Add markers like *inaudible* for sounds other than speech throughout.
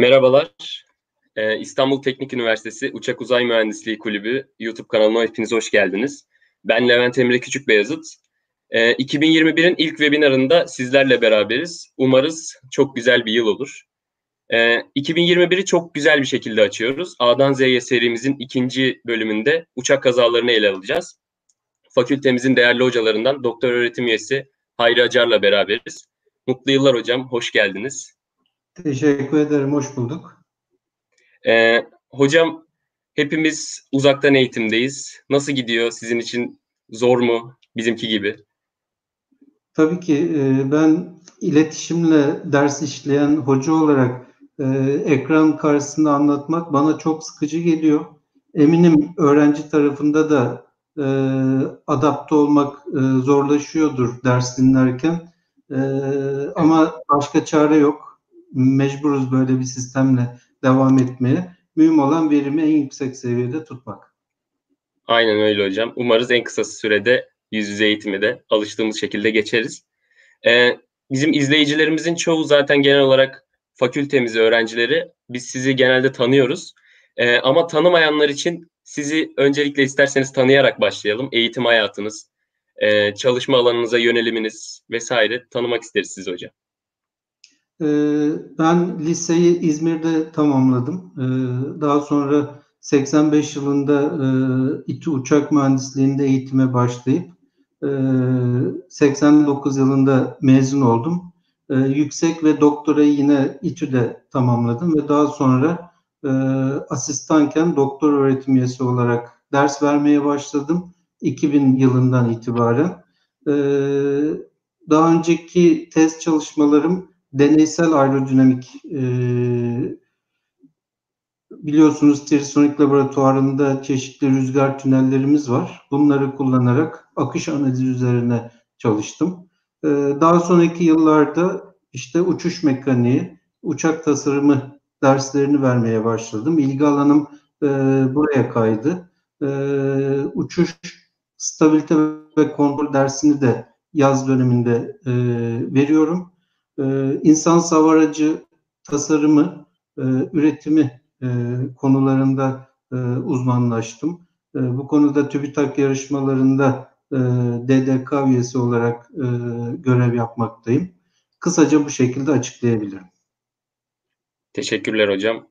Merhabalar. Ee, İstanbul Teknik Üniversitesi Uçak Uzay Mühendisliği Kulübü YouTube kanalıma hepiniz hoş geldiniz. Ben Levent Emre Küçük Beyazıt. Ee, 2021'in ilk webinarında sizlerle beraberiz. Umarız çok güzel bir yıl olur. Ee, 2021'i çok güzel bir şekilde açıyoruz. A'dan Z'ye serimizin ikinci bölümünde uçak kazalarını ele alacağız. Fakültemizin değerli hocalarından doktor öğretim üyesi Hayri Acar'la beraberiz. Mutlu yıllar hocam, hoş geldiniz. Teşekkür ederim, hoş bulduk. Ee, hocam, hepimiz uzaktan eğitimdeyiz. Nasıl gidiyor? Sizin için zor mu? Bizimki gibi. Tabii ki e, ben iletişimle ders işleyen hoca olarak e, ekran karşısında anlatmak bana çok sıkıcı geliyor. Eminim öğrenci tarafında da e, adapte olmak zorlaşıyordur ders dinlerken. Ama başka çare yok mecburuz böyle bir sistemle devam etmeye. Mühim olan verimi en yüksek seviyede tutmak. Aynen öyle hocam. Umarız en kısa sürede yüz yüze eğitimi de alıştığımız şekilde geçeriz. Ee, bizim izleyicilerimizin çoğu zaten genel olarak fakültemiz öğrencileri. Biz sizi genelde tanıyoruz. Ee, ama tanımayanlar için sizi öncelikle isterseniz tanıyarak başlayalım. Eğitim hayatınız, e, çalışma alanınıza yöneliminiz vesaire tanımak isteriz sizi hocam. Ee, ben liseyi İzmir'de tamamladım. Ee, daha sonra 85 yılında e, İTÜ Uçak Mühendisliği'nde eğitime başlayıp 89 e, yılında mezun oldum. Ee, yüksek ve doktorayı yine İTÜ'de tamamladım ve daha sonra e, asistanken doktor öğretim üyesi olarak ders vermeye başladım 2000 yılından itibaren. Daha önceki test çalışmalarım deneysel aerodinamik e, biliyorsunuz Trisonik laboratuvarında çeşitli rüzgar tünellerimiz var. Bunları kullanarak akış analizi üzerine çalıştım. E, daha sonraki yıllarda işte uçuş mekaniği, uçak tasarımı derslerini vermeye başladım. İlgi alanım e, buraya kaydı. E, uçuş stabilite ve kontrol dersini de yaz döneminde e, veriyorum insan savaracı tasarımı, e, üretimi e, konularında e, uzmanlaştım. Bu konuda TÜBİTAK yarışmalarında DDK üyesi olarak görev yapmaktayım. Kısaca bu şekilde açıklayabilirim. Teşekkürler hocam.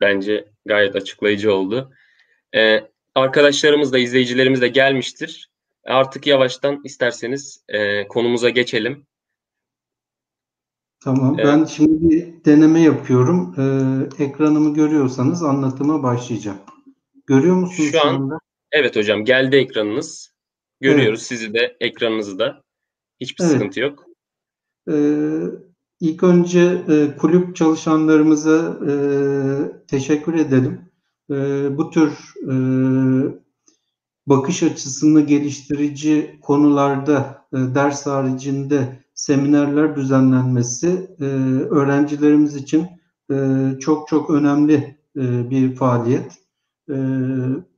Bence gayet açıklayıcı oldu. Ee, arkadaşlarımız da izleyicilerimiz de gelmiştir. Artık yavaştan isterseniz e, konumuza geçelim. Tamam. Evet. Ben şimdi bir deneme yapıyorum. Ee, ekranımı görüyorsanız anlatıma başlayacağım. Görüyor musunuz şu, an? Anda? Evet hocam geldi ekranınız. Görüyoruz evet. sizi de ekranınızı da. Hiçbir evet. sıkıntı yok. Ee, ilk önce e, kulüp çalışanlarımıza e, teşekkür edelim. E, bu tür e, bakış açısını geliştirici konularda e, ders haricinde seminerler düzenlenmesi e, öğrencilerimiz için e, çok çok önemli e, bir faaliyet. E,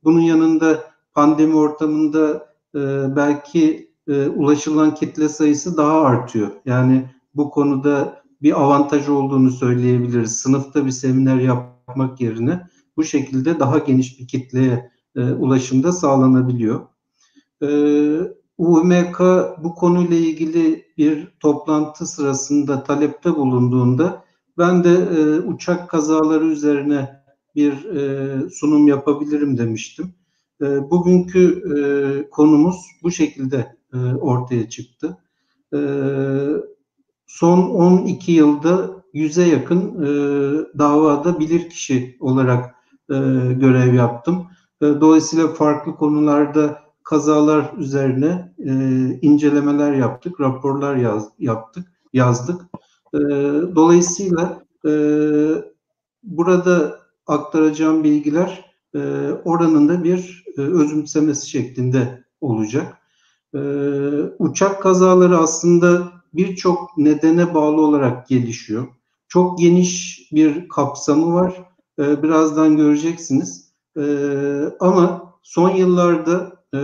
bunun yanında pandemi ortamında e, belki e, ulaşılan kitle sayısı daha artıyor. Yani bu konuda bir avantaj olduğunu söyleyebiliriz. Sınıfta bir seminer yapmak yerine bu şekilde daha geniş bir kitleye e, ulaşımda sağlanabiliyor. E, UMK bu konuyla ilgili bir toplantı sırasında talepte bulunduğunda ben de e, uçak kazaları üzerine bir e, sunum yapabilirim demiştim. E, bugünkü e, konumuz bu şekilde e, ortaya çıktı. E, son 12 yılda yüze yakın e, davada bilirkişi olarak e, görev yaptım. E, dolayısıyla farklı konularda kazalar üzerine e, incelemeler yaptık, raporlar yaz, yaptık, yazdık. E, dolayısıyla e, burada aktaracağım bilgiler e, oranında bir e, özümsemesi şeklinde olacak. E, uçak kazaları aslında birçok nedene bağlı olarak gelişiyor. Çok geniş bir kapsamı var. E, birazdan göreceksiniz. E, ama son yıllarda e,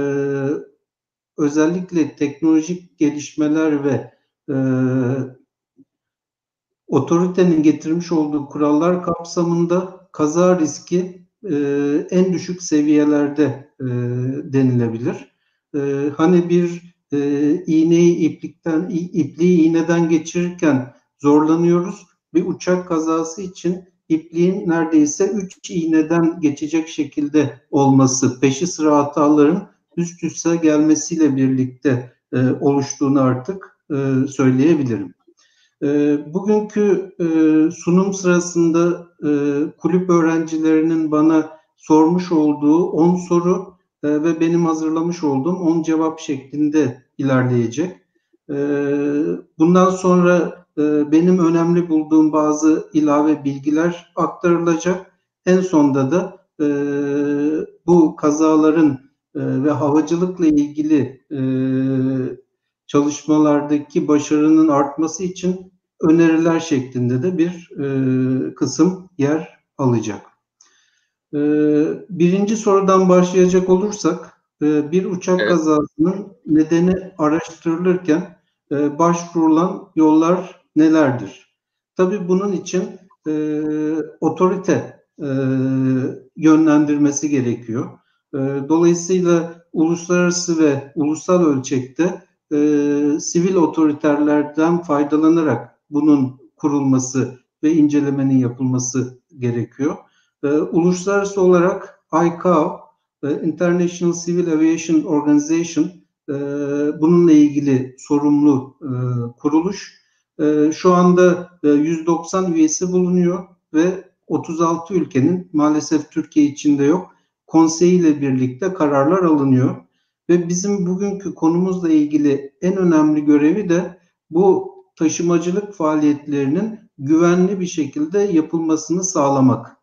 özellikle teknolojik gelişmeler ve e, otoritenin getirmiş olduğu kurallar kapsamında kaza riski e, en düşük seviyelerde e, denilebilir. E, hani bir e, iğneyi iplikten ipliği iğneden geçirirken zorlanıyoruz. Bir uçak kazası için ipliğin neredeyse 3 iğneden geçecek şekilde olması, peşi sıra hataların üst üste gelmesiyle birlikte e, oluştuğunu artık e, söyleyebilirim. E, bugünkü e, sunum sırasında e, kulüp öğrencilerinin bana sormuş olduğu 10 soru e, ve benim hazırlamış olduğum 10 cevap şeklinde ilerleyecek. E, bundan sonra e, benim önemli bulduğum bazı ilave bilgiler aktarılacak. En sonda da e, bu kazaların ve havacılıkla ilgili e, çalışmalardaki başarının artması için öneriler şeklinde de bir e, kısım yer alacak. E, birinci sorudan başlayacak olursak, e, bir uçak evet. kazasının nedeni araştırılırken e, başvurulan yollar nelerdir? Tabii bunun için e, otorite e, yönlendirmesi gerekiyor. E, dolayısıyla uluslararası ve ulusal ölçekte e, sivil otoriterlerden faydalanarak bunun kurulması ve incelemenin yapılması gerekiyor. E, uluslararası olarak ICAO, e, International Civil Aviation Organization e, bununla ilgili sorumlu e, kuruluş. E, şu anda e, 190 üyesi bulunuyor ve 36 ülkenin maalesef Türkiye içinde yok konseyiyle birlikte kararlar alınıyor. Ve bizim bugünkü konumuzla ilgili en önemli görevi de bu taşımacılık faaliyetlerinin güvenli bir şekilde yapılmasını sağlamak.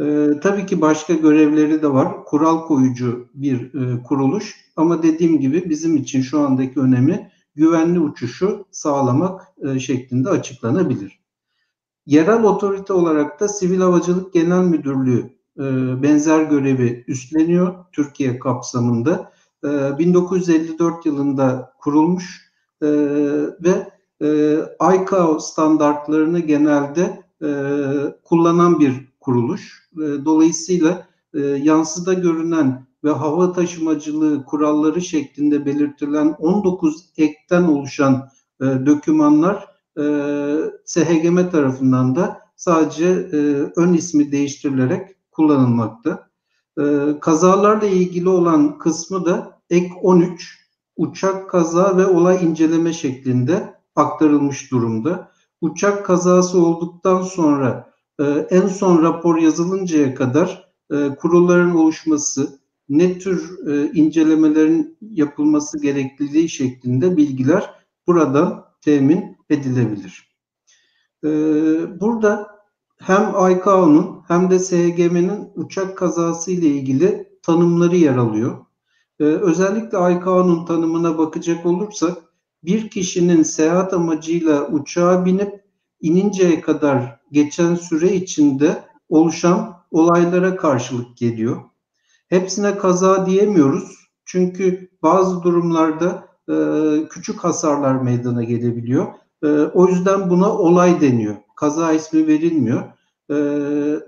Ee, tabii ki başka görevleri de var. Kural koyucu bir e, kuruluş ama dediğim gibi bizim için şu andaki önemi güvenli uçuşu sağlamak e, şeklinde açıklanabilir. Yerel otorite olarak da Sivil Havacılık Genel Müdürlüğü e, benzer görevi üstleniyor Türkiye kapsamında. 1954 e, yılında kurulmuş e, ve ICAO standartlarını genelde kullanan bir kuruluş. Dolayısıyla yansıda görünen ve hava taşımacılığı kuralları şeklinde belirtilen 19 ekten oluşan dokümanlar SHGM tarafından da sadece ön ismi değiştirilerek kullanılmakta. E, kazalarla ilgili olan kısmı da ek 13 uçak kaza ve olay inceleme şeklinde aktarılmış durumda. Uçak kazası olduktan sonra e, en son rapor yazılıncaya kadar e, kurulların oluşması, ne tür e, incelemelerin yapılması gerekliliği şeklinde bilgiler buradan temin edilebilir. E, burada hem ICAO'nun hem de SGM'nin uçak kazası ile ilgili tanımları yer alıyor. Ee, özellikle ICAO'nun tanımına bakacak olursak bir kişinin seyahat amacıyla uçağa binip ininceye kadar geçen süre içinde oluşan olaylara karşılık geliyor. Hepsine kaza diyemiyoruz. Çünkü bazı durumlarda e, küçük hasarlar meydana gelebiliyor. E, o yüzden buna olay deniyor kaza ismi verilmiyor. E,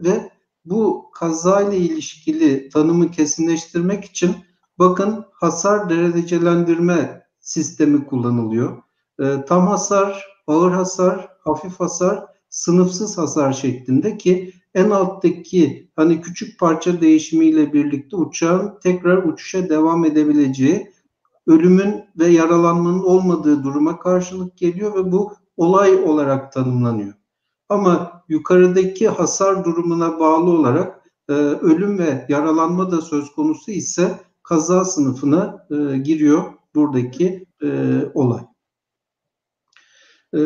ve bu kaza ile ilişkili tanımı kesinleştirmek için bakın hasar derecelendirme sistemi kullanılıyor. E, tam hasar, ağır hasar, hafif hasar, sınıfsız hasar şeklinde ki en alttaki hani küçük parça değişimiyle birlikte uçağın tekrar uçuşa devam edebileceği ölümün ve yaralanmanın olmadığı duruma karşılık geliyor ve bu olay olarak tanımlanıyor. Ama yukarıdaki hasar durumuna bağlı olarak e, ölüm ve yaralanma da söz konusu ise kaza sınıfına e, giriyor buradaki e, olay. E,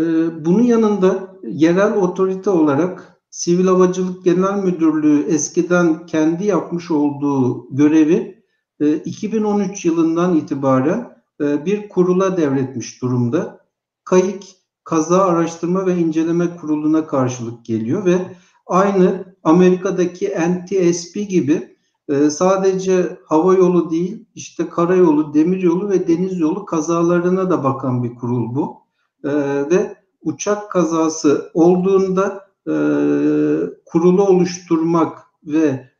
bunun yanında yerel otorite olarak Sivil Havacılık Genel Müdürlüğü eskiden kendi yapmış olduğu görevi e, 2013 yılından itibaren e, bir kurula devretmiş durumda. KAİK Kaza Araştırma ve İnceleme Kurulu'na karşılık geliyor ve aynı Amerika'daki NTSB gibi e, sadece hava yolu değil işte karayolu, demir yolu ve deniz yolu kazalarına da bakan bir kurul bu. E, ve uçak kazası olduğunda e, kurulu oluşturmak ve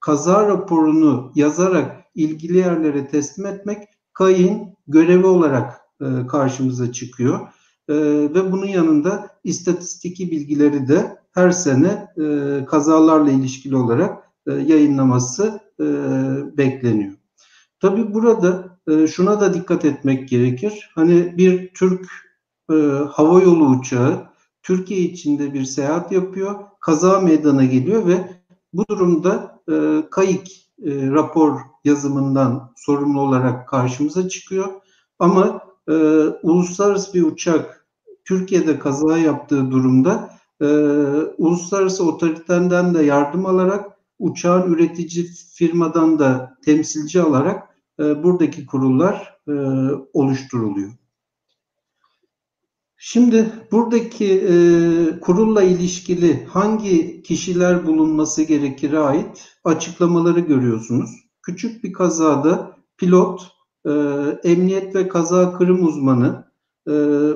kaza raporunu yazarak ilgili yerlere teslim etmek kayın görevi olarak karşımıza çıkıyor. E, ve bunun yanında istatistiki bilgileri de her sene e, kazalarla ilişkili olarak e, yayınlaması e, bekleniyor. Tabii burada e, şuna da dikkat etmek gerekir. Hani bir Türk e, hava yolu uçağı Türkiye içinde bir seyahat yapıyor, kaza meydana geliyor ve bu durumda e, kayık e, rapor yazımından sorumlu olarak karşımıza çıkıyor. Ama e, uluslararası bir uçak Türkiye'de kaza yaptığı durumda e, uluslararası otoritenden de yardım alarak uçağın üretici firmadan da temsilci alarak e, buradaki kurullar e, oluşturuluyor. Şimdi buradaki e, kurulla ilişkili hangi kişiler bulunması gerekir ait açıklamaları görüyorsunuz. Küçük bir kazada pilot, e, emniyet ve kaza kırım uzmanı, e,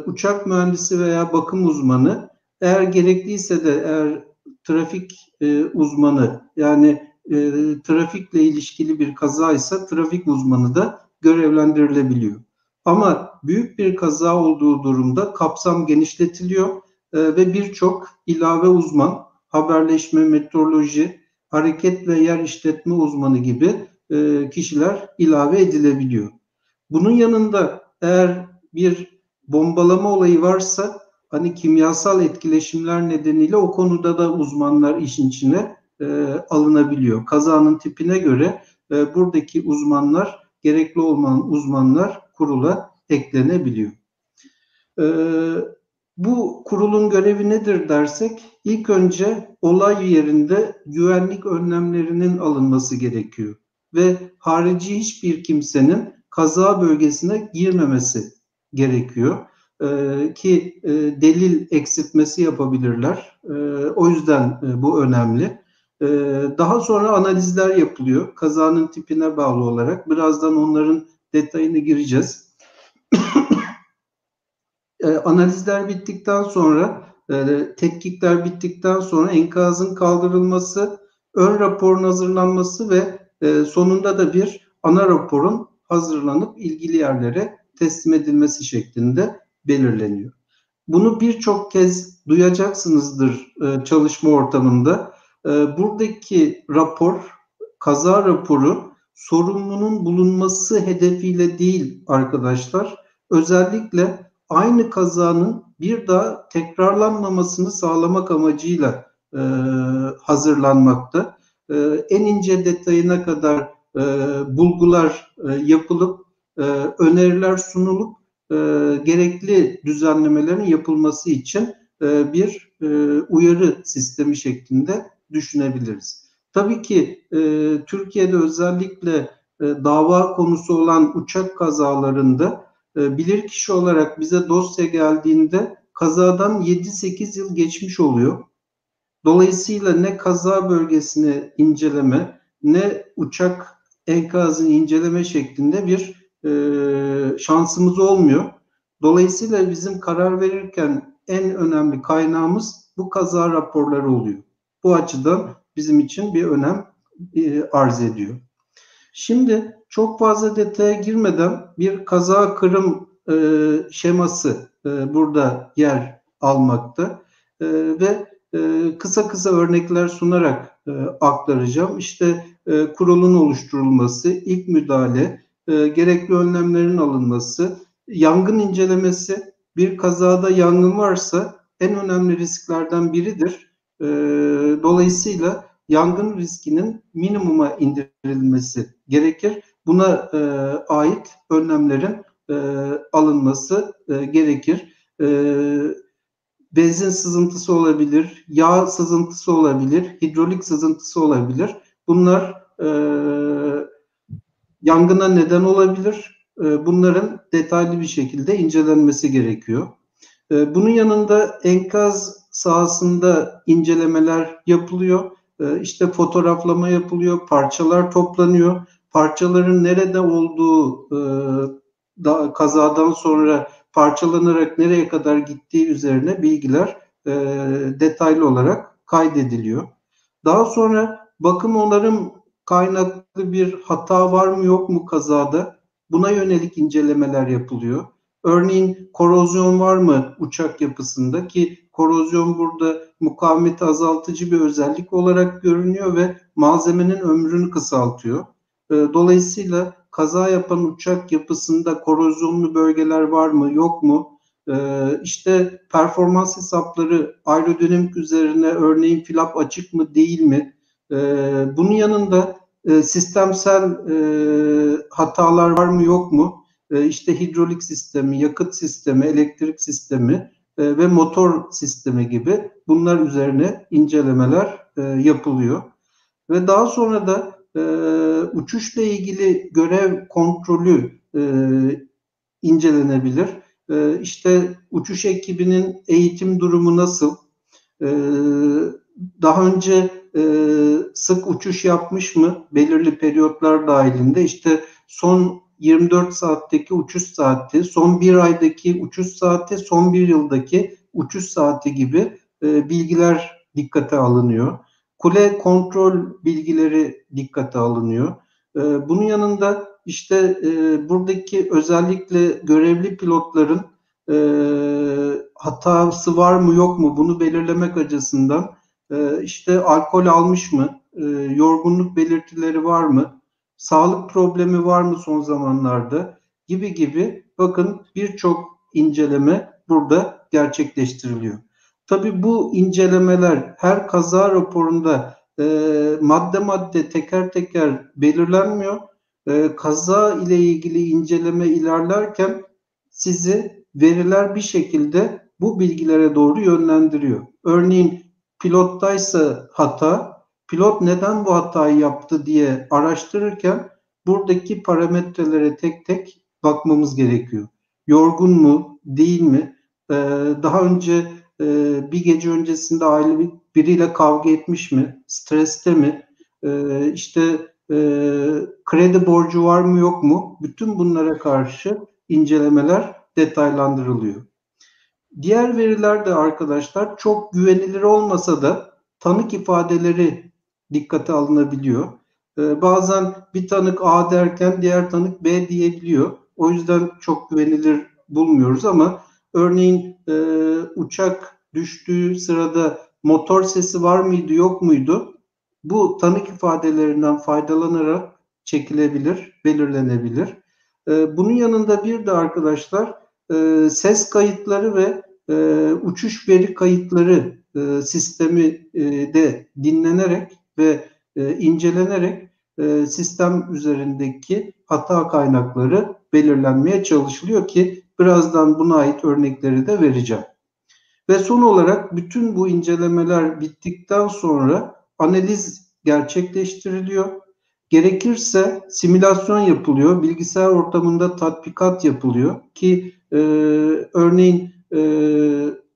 uçak mühendisi veya bakım uzmanı, eğer gerekliyse de eğer trafik e, uzmanı yani e, trafikle ilişkili bir kazaysa trafik uzmanı da görevlendirilebiliyor. Ama büyük bir kaza olduğu durumda kapsam genişletiliyor e, ve birçok ilave uzman, haberleşme, meteoroloji, hareket ve yer işletme uzmanı gibi e, kişiler ilave edilebiliyor. Bunun yanında eğer bir bombalama olayı varsa hani kimyasal etkileşimler nedeniyle o konuda da uzmanlar işin içine e, alınabiliyor. Kazanın tipine göre e, buradaki uzmanlar gerekli olmayan uzmanlar kurula eklenebiliyor. E, bu kurulun görevi nedir dersek ilk önce olay yerinde güvenlik önlemlerinin alınması gerekiyor ve harici hiçbir kimsenin kaza bölgesine girmemesi gerekiyor e, ki e, delil eksiltmesi yapabilirler. E, o yüzden e, bu önemli. E, daha sonra analizler yapılıyor kazanın tipine bağlı olarak. Birazdan onların detayını gireceğiz. *coughs* e, analizler bittikten sonra, e, tetkikler bittikten sonra enkazın kaldırılması, ön raporun hazırlanması ve e, sonunda da bir ana raporun hazırlanıp ilgili yerlere teslim edilmesi şeklinde belirleniyor. Bunu birçok kez duyacaksınızdır e, çalışma ortamında. E, buradaki rapor, kaza raporu sorumlunun bulunması hedefiyle değil arkadaşlar. Özellikle aynı kazanın bir daha tekrarlanmamasını sağlamak amacıyla e, hazırlanmakta. En ince detayına kadar e, bulgular e, yapılıp, e, öneriler sunulup e, gerekli düzenlemelerin yapılması için e, bir e, uyarı sistemi şeklinde düşünebiliriz. Tabii ki e, Türkiye'de özellikle e, dava konusu olan uçak kazalarında e, bilirkişi olarak bize dosya geldiğinde kazadan 7-8 yıl geçmiş oluyor. Dolayısıyla ne kaza bölgesini inceleme ne uçak enkazını inceleme şeklinde bir e, şansımız olmuyor. Dolayısıyla bizim karar verirken en önemli kaynağımız bu kaza raporları oluyor. Bu açıdan bizim için bir önem e, arz ediyor. Şimdi çok fazla detaya girmeden bir kaza kırım e, şeması e, burada yer almakta e, ve e, kısa kısa örnekler sunarak e, aktaracağım. İşte e, kurulun oluşturulması, ilk müdahale, e, gerekli önlemlerin alınması, yangın incelemesi, bir kazada yangın varsa en önemli risklerden biridir. E, dolayısıyla yangın riskinin minimuma indirilmesi gerekir. Buna ait önlemlerin alınması gerekir. Benzin sızıntısı olabilir, yağ sızıntısı olabilir, hidrolik sızıntısı olabilir. Bunlar e, yangına neden olabilir. E, bunların detaylı bir şekilde incelenmesi gerekiyor. E, bunun yanında enkaz sahasında incelemeler yapılıyor. E, işte fotoğraflama yapılıyor, parçalar toplanıyor. Parçaların nerede olduğu da, kazadan sonra parçalanarak nereye kadar gittiği üzerine bilgiler e, detaylı olarak kaydediliyor. Daha sonra bakım onarım kaynaklı bir hata var mı yok mu kazada buna yönelik incelemeler yapılıyor. Örneğin korozyon var mı uçak yapısında ki korozyon burada mukavemeti azaltıcı bir özellik olarak görünüyor ve malzemenin ömrünü kısaltıyor. Ee, dolayısıyla kaza yapan uçak yapısında korozyonlu bölgeler var mı yok mu? Ee, işte performans hesapları aerodinamik üzerine örneğin flap açık mı değil mi? Ee, bunun yanında e, sistemsel e, hatalar var mı yok mu? İşte hidrolik sistemi, yakıt sistemi, elektrik sistemi e, ve motor sistemi gibi bunlar üzerine incelemeler e, yapılıyor. Ve daha sonra da e, uçuşla ilgili görev kontrolü incelenebilir. İşte uçuş ekibinin eğitim durumu nasıl? Daha önce sık uçuş yapmış mı? Belirli periyotlar dahilinde işte son 24 saatteki uçuş saati, son bir aydaki uçuş saati, son bir yıldaki uçuş saati gibi e, bilgiler dikkate alınıyor. Kule kontrol bilgileri dikkate alınıyor. E, bunun yanında işte e, buradaki özellikle görevli pilotların e, hatası var mı yok mu bunu belirlemek açısından e, işte alkol almış mı, e, yorgunluk belirtileri var mı, sağlık problemi var mı son zamanlarda gibi gibi bakın birçok inceleme burada gerçekleştiriliyor. Tabii bu incelemeler her kaza raporunda e, madde madde teker teker belirlenmiyor. E, kaza ile ilgili inceleme ilerlerken sizi veriler bir şekilde bu bilgilere doğru yönlendiriyor. Örneğin pilottaysa hata pilot neden bu hatayı yaptı diye araştırırken buradaki parametrelere tek tek bakmamız gerekiyor. Yorgun mu, değil mi? Ee, daha önce e, bir gece öncesinde aile biriyle kavga etmiş mi? Streste mi? Ee, işte e, kredi borcu var mı yok mu? Bütün bunlara karşı incelemeler detaylandırılıyor. Diğer veriler de arkadaşlar çok güvenilir olmasa da tanık ifadeleri dikkate alınabiliyor. Ee, bazen bir tanık A derken diğer tanık B diyebiliyor. O yüzden çok güvenilir bulmuyoruz ama örneğin e, uçak düştüğü sırada motor sesi var mıydı yok muydu? Bu tanık ifadelerinden faydalanarak çekilebilir, belirlenebilir. E, bunun yanında bir de arkadaşlar e, ses kayıtları ve e, uçuş veri kayıtları e, sistemi e, de dinlenerek ve e, incelenerek e, sistem üzerindeki hata kaynakları belirlenmeye çalışılıyor ki birazdan buna ait örnekleri de vereceğim. Ve son olarak bütün bu incelemeler bittikten sonra analiz gerçekleştiriliyor. Gerekirse simülasyon yapılıyor, bilgisayar ortamında tatbikat yapılıyor ki e, örneğin e,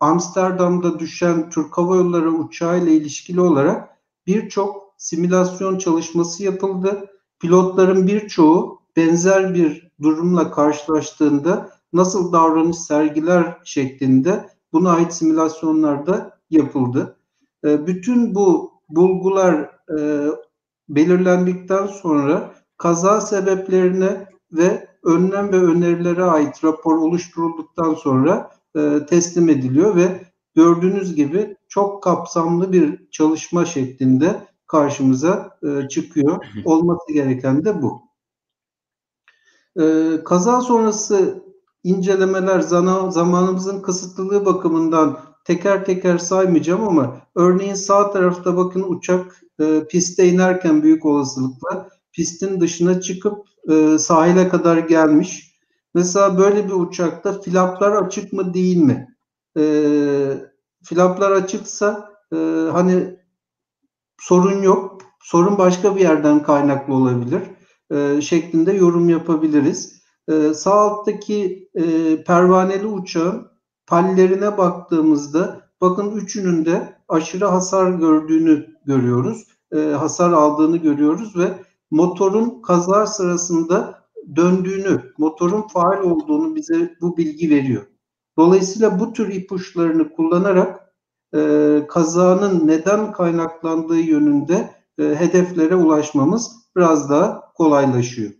Amsterdam'da düşen Türk Hava Yolları uçağı ile ilişkili olarak birçok simülasyon çalışması yapıldı. Pilotların birçoğu benzer bir durumla karşılaştığında nasıl davranış sergiler şeklinde buna ait simülasyonlar da yapıldı. Ee, bütün bu bulgular e, belirlendikten sonra kaza sebeplerine ve önlem ve önerilere ait rapor oluşturulduktan sonra e, teslim ediliyor ve gördüğünüz gibi çok kapsamlı bir çalışma şeklinde karşımıza e, çıkıyor. Olması gereken de bu. E, kaza sonrası incelemeler zamanımızın kısıtlılığı bakımından teker teker saymayacağım ama örneğin sağ tarafta bakın uçak e, piste inerken büyük olasılıkla pistin dışına çıkıp e, sahile kadar gelmiş. Mesela böyle bir uçakta flaplar açık mı değil mi? E, flaplar açıksa e, hani sorun yok. Sorun başka bir yerden kaynaklı olabilir e, şeklinde yorum yapabiliriz. E, sağ alttaki e, pervaneli uçağın pallerine baktığımızda bakın üçünün de aşırı hasar gördüğünü görüyoruz. E, hasar aldığını görüyoruz ve motorun kaza sırasında döndüğünü, motorun faal olduğunu bize bu bilgi veriyor. Dolayısıyla bu tür ipuçlarını kullanarak e, kazanın neden kaynaklandığı yönünde e, hedeflere ulaşmamız biraz daha kolaylaşıyor.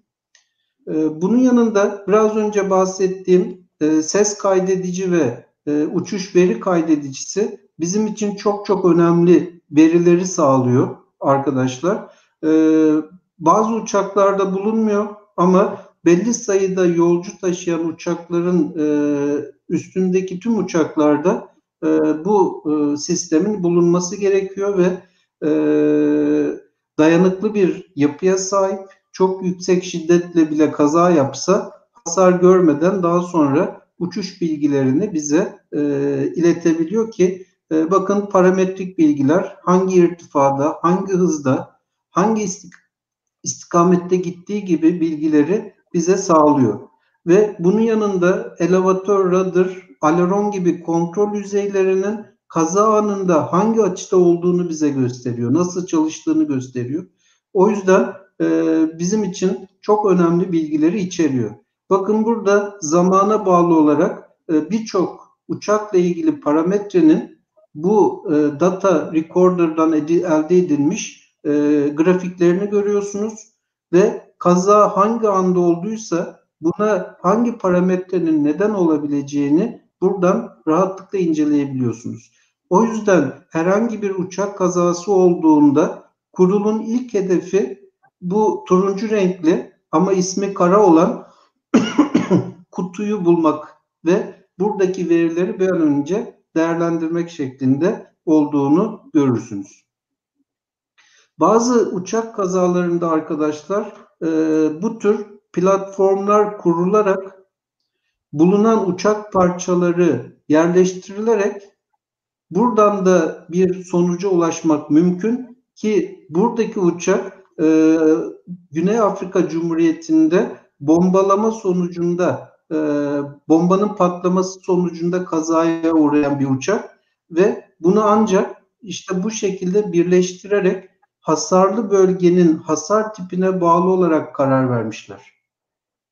E, bunun yanında biraz önce bahsettiğim e, ses kaydedici ve e, uçuş veri kaydedicisi bizim için çok çok önemli verileri sağlıyor arkadaşlar. E, bazı uçaklarda bulunmuyor ama belli sayıda yolcu taşıyan uçakların e, üstündeki tüm uçaklarda e, bu e, sistemin bulunması gerekiyor ve e, dayanıklı bir yapıya sahip çok yüksek şiddetle bile kaza yapsa hasar görmeden daha sonra uçuş bilgilerini bize e, iletebiliyor ki e, bakın parametrik bilgiler hangi irtifada, hangi hızda, hangi istik istikamette gittiği gibi bilgileri bize sağlıyor. Ve bunun yanında elevatör, rudder, aleron gibi kontrol yüzeylerinin kaza anında hangi açıda olduğunu bize gösteriyor, nasıl çalıştığını gösteriyor. O yüzden e, bizim için çok önemli bilgileri içeriyor. Bakın burada zamana bağlı olarak e, birçok uçakla ilgili parametrenin bu e, data recorder'dan elde edilmiş e, grafiklerini görüyorsunuz ve kaza hangi anda olduysa buna hangi parametrenin neden olabileceğini buradan rahatlıkla inceleyebiliyorsunuz. O yüzden herhangi bir uçak kazası olduğunda kurulun ilk hedefi bu turuncu renkli ama ismi kara olan *coughs* kutuyu bulmak ve buradaki verileri bir an önce değerlendirmek şeklinde olduğunu görürsünüz. Bazı uçak kazalarında arkadaşlar e, bu tür platformlar kurularak bulunan uçak parçaları yerleştirilerek buradan da bir sonuca ulaşmak mümkün ki buradaki uçak e, Güney Afrika Cumhuriyeti'nde bombalama sonucunda e, bombanın patlaması sonucunda kazaya uğrayan bir uçak ve bunu ancak işte bu şekilde birleştirerek hasarlı bölgenin hasar tipine bağlı olarak karar vermişler.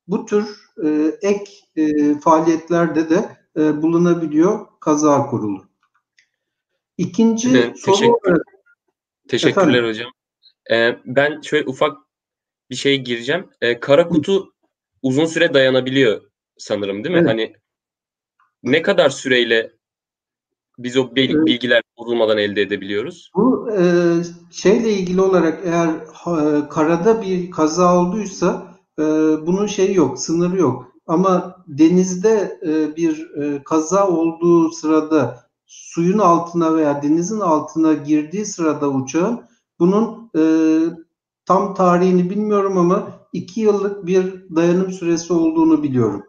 Bu tür e, ek e, faaliyetlerde de e, bulunabiliyor kaza kurulu. İkinci evet, soru teşekkür, Teşekkürler Efendim? hocam. Ee, ben şöyle ufak bir şey gireceğim. Ee, kara kutu uzun süre dayanabiliyor sanırım değil mi? Evet. Hani ne kadar süreyle biz o bilgiler bozulmadan elde edebiliyoruz? Bu e, şeyle ilgili olarak eğer e, karada bir kaza olduysa e, bunun şeyi yok, sınırı yok. Ama denizde e, bir e, kaza olduğu sırada suyun altına veya denizin altına girdiği sırada uçağın bunun e, tam tarihini bilmiyorum ama iki yıllık bir dayanım süresi olduğunu biliyorum.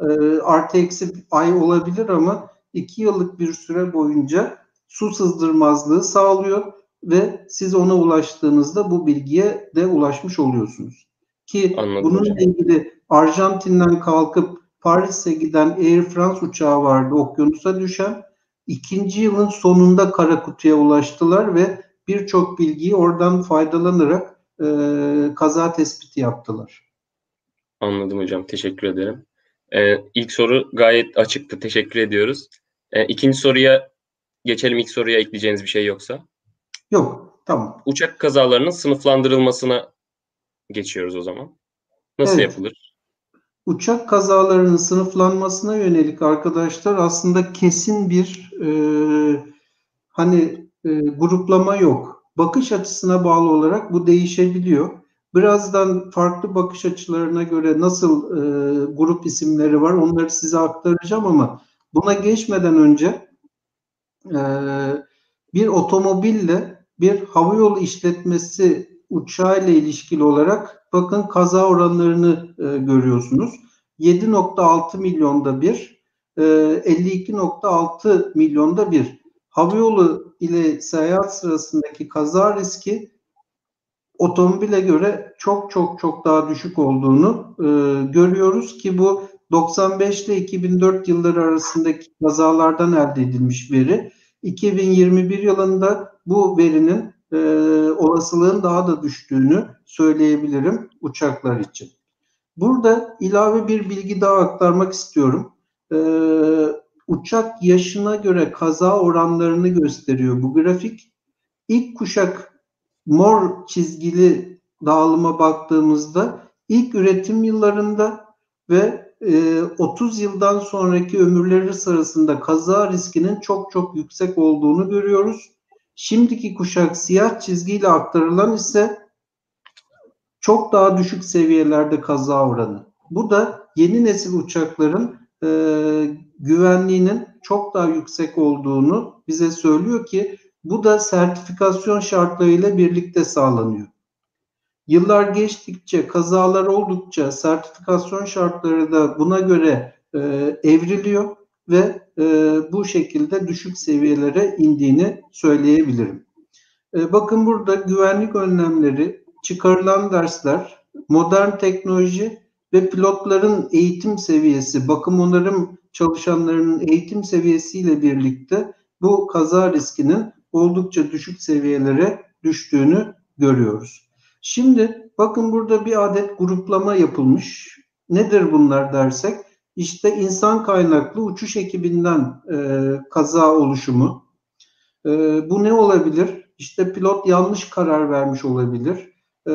E, artı eksi ay olabilir ama iki yıllık bir süre boyunca su sızdırmazlığı sağlıyor ve siz ona ulaştığınızda bu bilgiye de ulaşmış oluyorsunuz. Ki Anladım bununla ilgili Arjantin'den kalkıp Paris'e giden Air France uçağı vardı okyanusa düşen. İkinci yılın sonunda kara kutuya ulaştılar ve birçok bilgiyi oradan faydalanarak e, kaza tespiti yaptılar. Anladım hocam. Teşekkür ederim. Ee, ilk soru gayet açıktı. Teşekkür ediyoruz. Ee, ikinci soruya geçelim. İlk soruya ekleyeceğiniz bir şey yoksa. Yok. Tamam. Uçak kazalarının sınıflandırılmasına geçiyoruz o zaman. Nasıl evet. yapılır? Uçak kazalarının sınıflanmasına yönelik arkadaşlar aslında kesin bir e, hani e, gruplama yok. Bakış açısına bağlı olarak bu değişebiliyor. Birazdan farklı bakış açılarına göre nasıl e, grup isimleri var onları size aktaracağım ama buna geçmeden önce e, bir otomobille bir havayolu işletmesi uçağı ile ilişkili olarak bakın kaza oranlarını e, görüyorsunuz. 7.6 milyonda bir, e, 52.6 milyonda bir. Havayolu ile seyahat sırasındaki kaza riski otomobile göre çok çok çok daha düşük olduğunu e, görüyoruz ki bu 95 ile 2004 yılları arasındaki kazalardan elde edilmiş veri. 2021 yılında bu verinin e, olasılığın daha da düştüğünü söyleyebilirim uçaklar için. Burada ilave bir bilgi daha aktarmak istiyorum. E, uçak yaşına göre kaza oranlarını gösteriyor bu grafik. İlk kuşak mor çizgili dağılıma baktığımızda ilk üretim yıllarında ve 30 yıldan sonraki ömürleri sırasında kaza riskinin çok çok yüksek olduğunu görüyoruz. Şimdiki kuşak siyah çizgiyle aktarılan ise çok daha düşük seviyelerde kaza oranı. Bu da yeni nesil uçakların e, güvenliğinin çok daha yüksek olduğunu bize söylüyor ki bu da sertifikasyon şartlarıyla birlikte sağlanıyor. Yıllar geçtikçe, kazalar oldukça sertifikasyon şartları da buna göre e, evriliyor ve e, bu şekilde düşük seviyelere indiğini söyleyebilirim. E, bakın burada güvenlik önlemleri, çıkarılan dersler, modern teknoloji ve pilotların eğitim seviyesi, bakım onarım çalışanlarının eğitim seviyesiyle birlikte bu kaza riskinin oldukça düşük seviyelere düştüğünü görüyoruz. Şimdi bakın burada bir adet gruplama yapılmış. Nedir bunlar dersek? İşte insan kaynaklı uçuş ekibinden e, kaza oluşumu. E, bu ne olabilir? İşte pilot yanlış karar vermiş olabilir. E,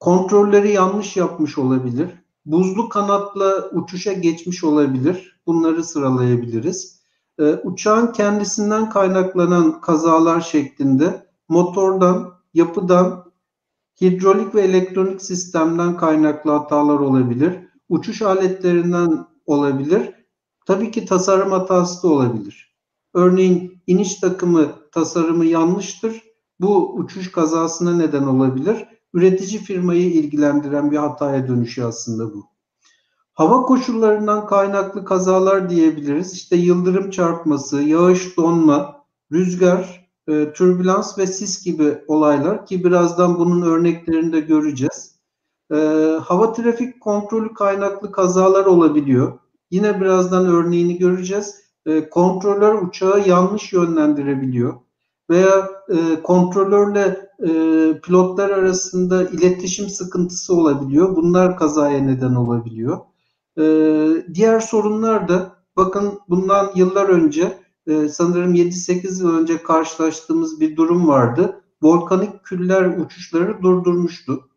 kontrolleri yanlış yapmış olabilir. Buzlu kanatla uçuşa geçmiş olabilir. Bunları sıralayabiliriz. E, uçağın kendisinden kaynaklanan kazalar şeklinde motordan, yapıdan, hidrolik ve elektronik sistemden kaynaklı hatalar olabilir. Uçuş aletlerinden olabilir. Tabii ki tasarım hatası da olabilir. Örneğin iniş takımı tasarımı yanlıştır. Bu uçuş kazasına neden olabilir. Üretici firmayı ilgilendiren bir hataya dönüşüyor aslında bu. Hava koşullarından kaynaklı kazalar diyebiliriz. İşte yıldırım çarpması, yağış, donma, rüzgar, e, türbülans ve sis gibi olaylar ki birazdan bunun örneklerini de göreceğiz. E, hava trafik kontrolü kaynaklı kazalar olabiliyor. Yine birazdan örneğini göreceğiz. E, kontrolör uçağı yanlış yönlendirebiliyor veya e, kontrolörle e, pilotlar arasında iletişim sıkıntısı olabiliyor. Bunlar kazaya neden olabiliyor. E, diğer sorunlar da bakın bundan yıllar önce e, sanırım 7-8 yıl önce karşılaştığımız bir durum vardı. Volkanik küller uçuşları durdurmuştu.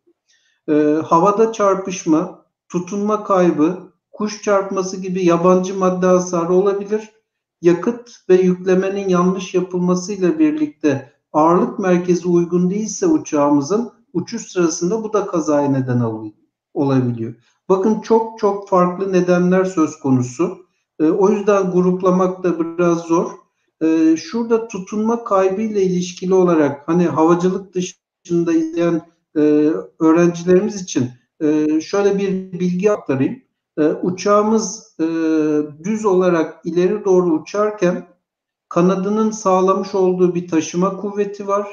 E, havada çarpışma, tutunma kaybı, kuş çarpması gibi yabancı madde hasarı olabilir. Yakıt ve yüklemenin yanlış yapılmasıyla birlikte ağırlık merkezi uygun değilse uçağımızın uçuş sırasında bu da kazaya neden olabiliyor. Bakın çok çok farklı nedenler söz konusu. E, o yüzden gruplamak da biraz zor. E, şurada tutunma kaybı ile ilişkili olarak hani havacılık dışında izleyen e, öğrencilerimiz için e, şöyle bir bilgi aktarayım. E, uçağımız e, düz olarak ileri doğru uçarken kanadının sağlamış olduğu bir taşıma kuvveti var.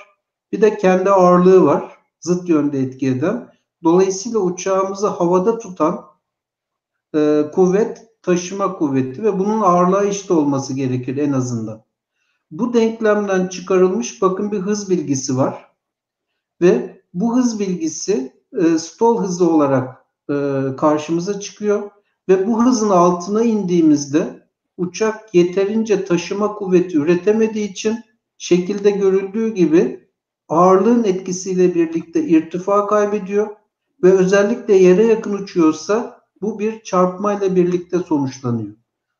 Bir de kendi ağırlığı var. Zıt yönde etki eden. Dolayısıyla uçağımızı havada tutan e, kuvvet taşıma kuvveti ve bunun ağırlığa eşit olması gerekir en azından. Bu denklemden çıkarılmış bakın bir hız bilgisi var. Ve bu hız bilgisi e, stall hızı olarak e, karşımıza çıkıyor. Ve bu hızın altına indiğimizde uçak yeterince taşıma kuvveti üretemediği için şekilde görüldüğü gibi ağırlığın etkisiyle birlikte irtifa kaybediyor ve özellikle yere yakın uçuyorsa bu bir çarpmayla birlikte sonuçlanıyor.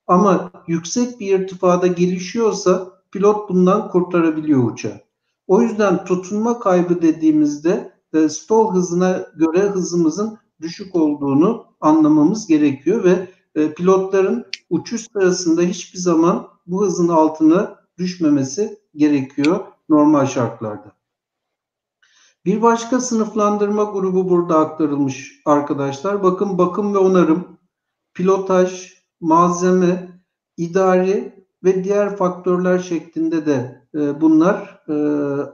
Ama yüksek bir irtifada gelişiyorsa pilot bundan kurtarabiliyor uçağı. O yüzden tutunma kaybı dediğimizde e, stall hızına göre hızımızın düşük olduğunu anlamamız gerekiyor ve e, pilotların uçuş sırasında hiçbir zaman bu hızın altına düşmemesi gerekiyor normal şartlarda. Bir başka sınıflandırma grubu burada aktarılmış arkadaşlar. Bakın bakım ve onarım, pilotaj, malzeme, idari ve diğer faktörler şeklinde de e, bunlar e,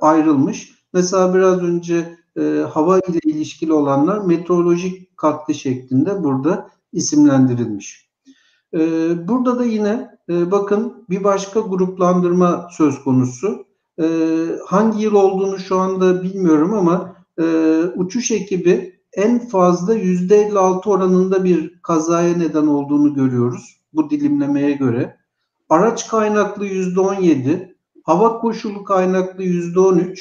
ayrılmış. Mesela biraz önce e, hava ile ilişkili olanlar meteorolojik katkı şeklinde burada isimlendirilmiş. E, burada da yine e, bakın bir başka gruplandırma söz konusu. E, hangi yıl olduğunu şu anda bilmiyorum ama e, uçuş ekibi en fazla %56 oranında bir kazaya neden olduğunu görüyoruz. bu dilimlemeye göre. Araç kaynaklı %17, hava koşulu kaynaklı %13,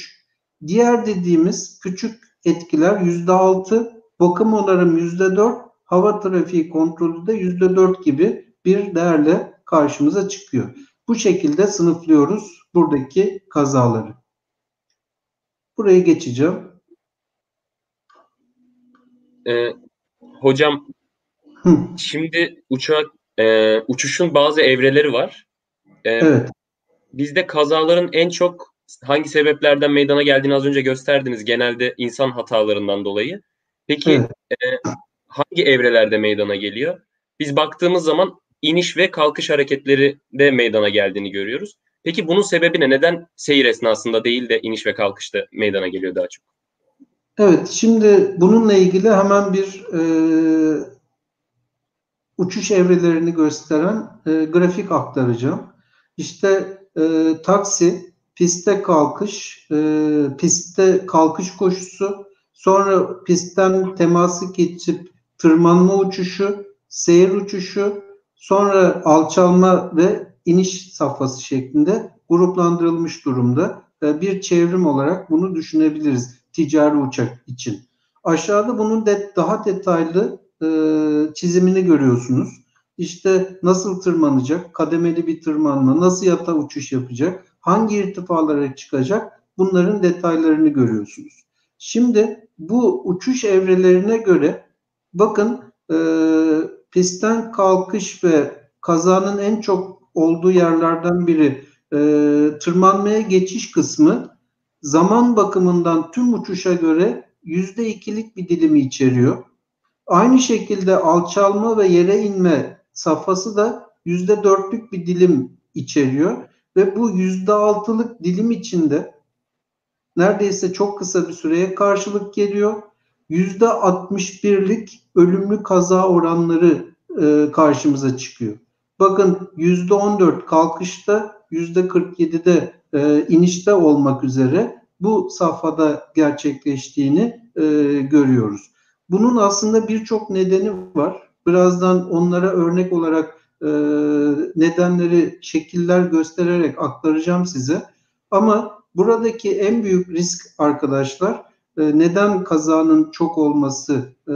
diğer dediğimiz küçük etkiler %6, bakım onarım %4, hava trafiği kontrolü de %4 gibi bir değerle karşımıza çıkıyor. Bu şekilde sınıflıyoruz buradaki kazaları. Burayı geçeceğim. Ee, hocam Hı. şimdi uçak e, uçuşun bazı evreleri var. Ee, evet. Bizde kazaların en çok hangi sebeplerden meydana geldiğini az önce gösterdiniz. Genelde insan hatalarından dolayı. Peki evet. e, hangi evrelerde meydana geliyor? Biz baktığımız zaman iniş ve kalkış hareketleri de meydana geldiğini görüyoruz. Peki bunun sebebi ne? Neden seyir esnasında değil de iniş ve kalkışta meydana geliyor daha çok? Evet, şimdi bununla ilgili hemen bir e, uçuş evrelerini gösteren e, grafik aktaracağım. İşte e, taksi, piste kalkış, e, pistte kalkış koşusu, sonra pistten teması geçip tırmanma uçuşu, seyir uçuşu, sonra alçalma ve iniş safhası şeklinde gruplandırılmış durumda. E, bir çevrim olarak bunu düşünebiliriz ticari uçak için. Aşağıda bunun de daha detaylı e, çizimini görüyorsunuz. İşte nasıl tırmanacak, kademeli bir tırmanma, nasıl yata uçuş yapacak, hangi irtifalara çıkacak bunların detaylarını görüyorsunuz. Şimdi bu uçuş evrelerine göre bakın e, pistten kalkış ve kazanın en çok olduğu yerlerden biri e, tırmanmaya geçiş kısmı zaman bakımından tüm uçuşa göre yüzde ikilik bir dilimi içeriyor. Aynı şekilde alçalma ve yere inme safhası da yüzde dörtlük bir dilim içeriyor ve bu yüzde altılık dilim içinde neredeyse çok kısa bir süreye karşılık geliyor. Yüzde 61'lik ölümlü kaza oranları e, karşımıza çıkıyor. Bakın yüzde 14 kalkışta, yüzde 47'de e, inişte olmak üzere bu safhada gerçekleştiğini e, görüyoruz. Bunun aslında birçok nedeni var. Birazdan onlara örnek olarak e, nedenleri şekiller göstererek aktaracağım size. Ama buradaki en büyük risk arkadaşlar e, neden kazanın çok olması e,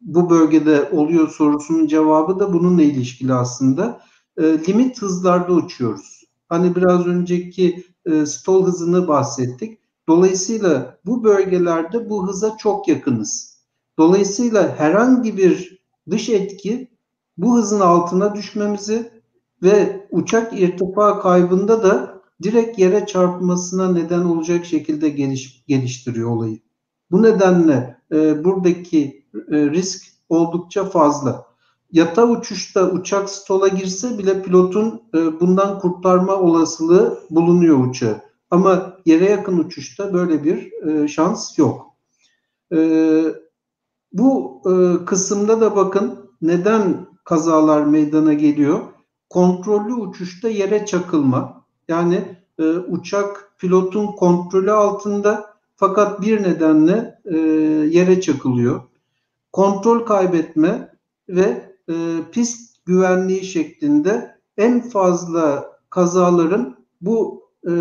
bu bölgede oluyor sorusunun cevabı da bununla ilişkili aslında. E, limit hızlarda uçuyoruz. Hani biraz önceki e, stol hızını bahsettik. Dolayısıyla bu bölgelerde bu hıza çok yakınız. Dolayısıyla herhangi bir dış etki bu hızın altına düşmemizi ve uçak irtifa kaybında da direkt yere çarpmasına neden olacak şekilde geliş, geliştiriyor olayı. Bu nedenle e, buradaki e, risk oldukça fazla. Yata uçuşta uçak stola girse bile pilotun e, bundan kurtarma olasılığı bulunuyor uçağı. Ama yere yakın uçuşta böyle bir e, şans yok. E, bu e, kısımda da bakın neden kazalar meydana geliyor. Kontrollü uçuşta yere çakılma. Yani e, uçak pilotun kontrolü altında fakat bir nedenle e, yere çakılıyor. Kontrol kaybetme ve e, pist güvenliği şeklinde en fazla kazaların bu e,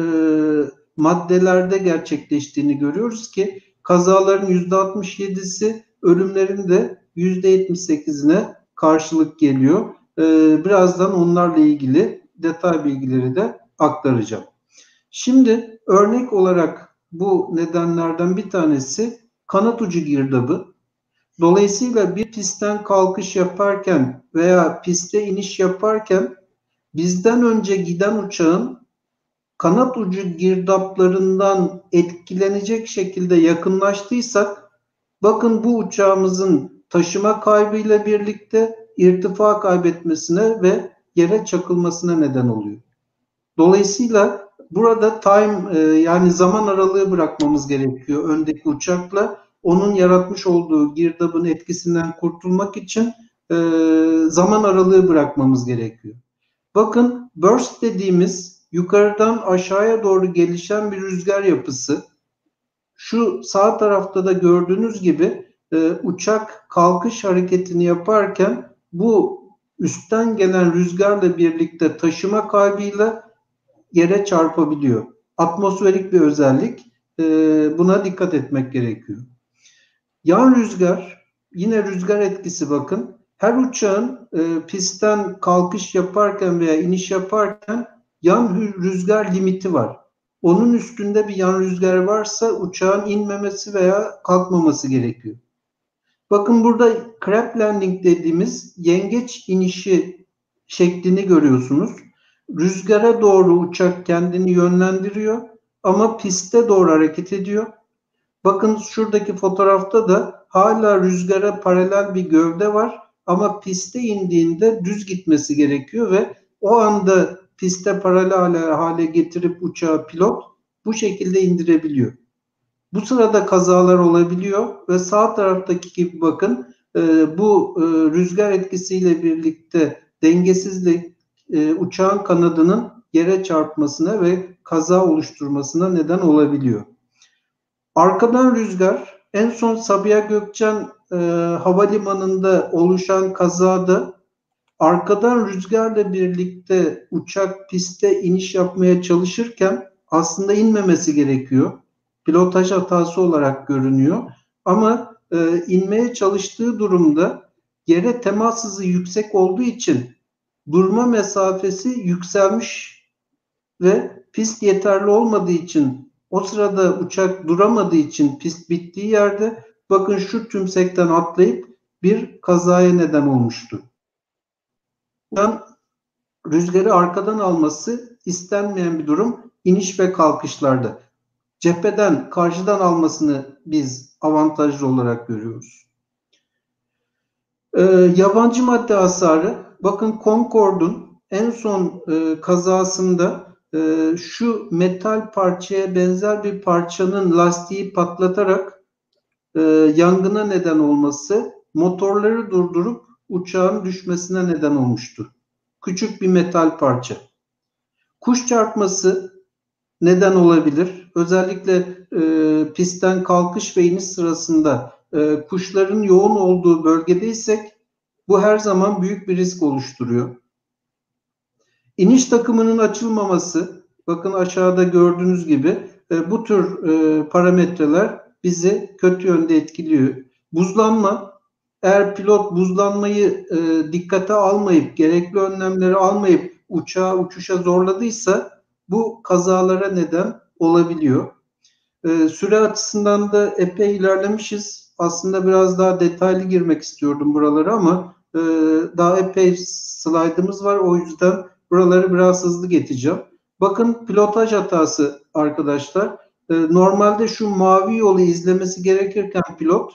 maddelerde gerçekleştiğini görüyoruz ki kazaların %67'si ölümlerin de %78'ine karşılık geliyor. E, birazdan onlarla ilgili detay bilgileri de aktaracağım. Şimdi örnek olarak bu nedenlerden bir tanesi kanat ucu girdabı. Dolayısıyla bir pistten kalkış yaparken veya piste iniş yaparken bizden önce giden uçağın kanat ucu girdaplarından etkilenecek şekilde yakınlaştıysak bakın bu uçağımızın taşıma kaybıyla birlikte irtifa kaybetmesine ve yere çakılmasına neden oluyor. Dolayısıyla burada time e, yani zaman aralığı bırakmamız gerekiyor öndeki uçakla. Onun yaratmış olduğu girdabın etkisinden kurtulmak için e, zaman aralığı bırakmamız gerekiyor. Bakın burst dediğimiz yukarıdan aşağıya doğru gelişen bir rüzgar yapısı. Şu sağ tarafta da gördüğünüz gibi e, uçak kalkış hareketini yaparken bu üstten gelen rüzgarla birlikte taşıma kaybıyla yere çarpabiliyor. Atmosferik bir özellik. E, buna dikkat etmek gerekiyor. Yan rüzgar, yine rüzgar etkisi bakın. Her uçağın e, pistten kalkış yaparken veya iniş yaparken yan rüzgar limiti var. Onun üstünde bir yan rüzgar varsa uçağın inmemesi veya kalkmaması gerekiyor. Bakın burada crab landing dediğimiz yengeç inişi şeklini görüyorsunuz. Rüzgara doğru uçak kendini yönlendiriyor ama piste doğru hareket ediyor. Bakın şuradaki fotoğrafta da hala rüzgara paralel bir gövde var ama piste indiğinde düz gitmesi gerekiyor ve o anda piste paralel hale getirip uçağı pilot bu şekilde indirebiliyor. Bu sırada kazalar olabiliyor ve sağ taraftaki gibi bakın e, bu e, rüzgar etkisiyle birlikte dengesizlik e, uçağın kanadının yere çarpmasına ve kaza oluşturmasına neden olabiliyor. Arkadan rüzgar en son Sabiha Gökçen e, havalimanında oluşan kazada arkadan rüzgarla birlikte uçak piste iniş yapmaya çalışırken aslında inmemesi gerekiyor. Pilotaj hatası olarak görünüyor. Ama e, inmeye çalıştığı durumda yere temas hızı yüksek olduğu için durma mesafesi yükselmiş ve pist yeterli olmadığı için o sırada uçak duramadığı için pist bittiği yerde bakın şu tümsekten atlayıp bir kazaya neden olmuştu. Rüzgarı arkadan alması istenmeyen bir durum iniş ve kalkışlarda. Cepheden, karşıdan almasını biz avantajlı olarak görüyoruz. Ee, yabancı madde hasarı, bakın Concorde'un en son e, kazasında e, şu metal parçaya benzer bir parçanın lastiği patlatarak e, yangına neden olması motorları durdurup uçağın düşmesine neden olmuştu. Küçük bir metal parça. Kuş çarpması neden olabilir? Özellikle e, pistten kalkış ve iniş sırasında e, kuşların yoğun olduğu bölgedeysek bu her zaman büyük bir risk oluşturuyor. İniş takımının açılmaması, bakın aşağıda gördüğünüz gibi e, bu tür e, parametreler bizi kötü yönde etkiliyor. Buzlanma, eğer pilot buzlanmayı e, dikkate almayıp, gerekli önlemleri almayıp uçağı uçuşa zorladıysa bu kazalara neden olabiliyor. E, süre açısından da epey ilerlemişiz. Aslında biraz daha detaylı girmek istiyordum buralara ama e, daha epey slaydımız var. O yüzden buraları biraz hızlı geçeceğim. Bakın pilotaj hatası arkadaşlar. E, normalde şu mavi yolu izlemesi gerekirken pilot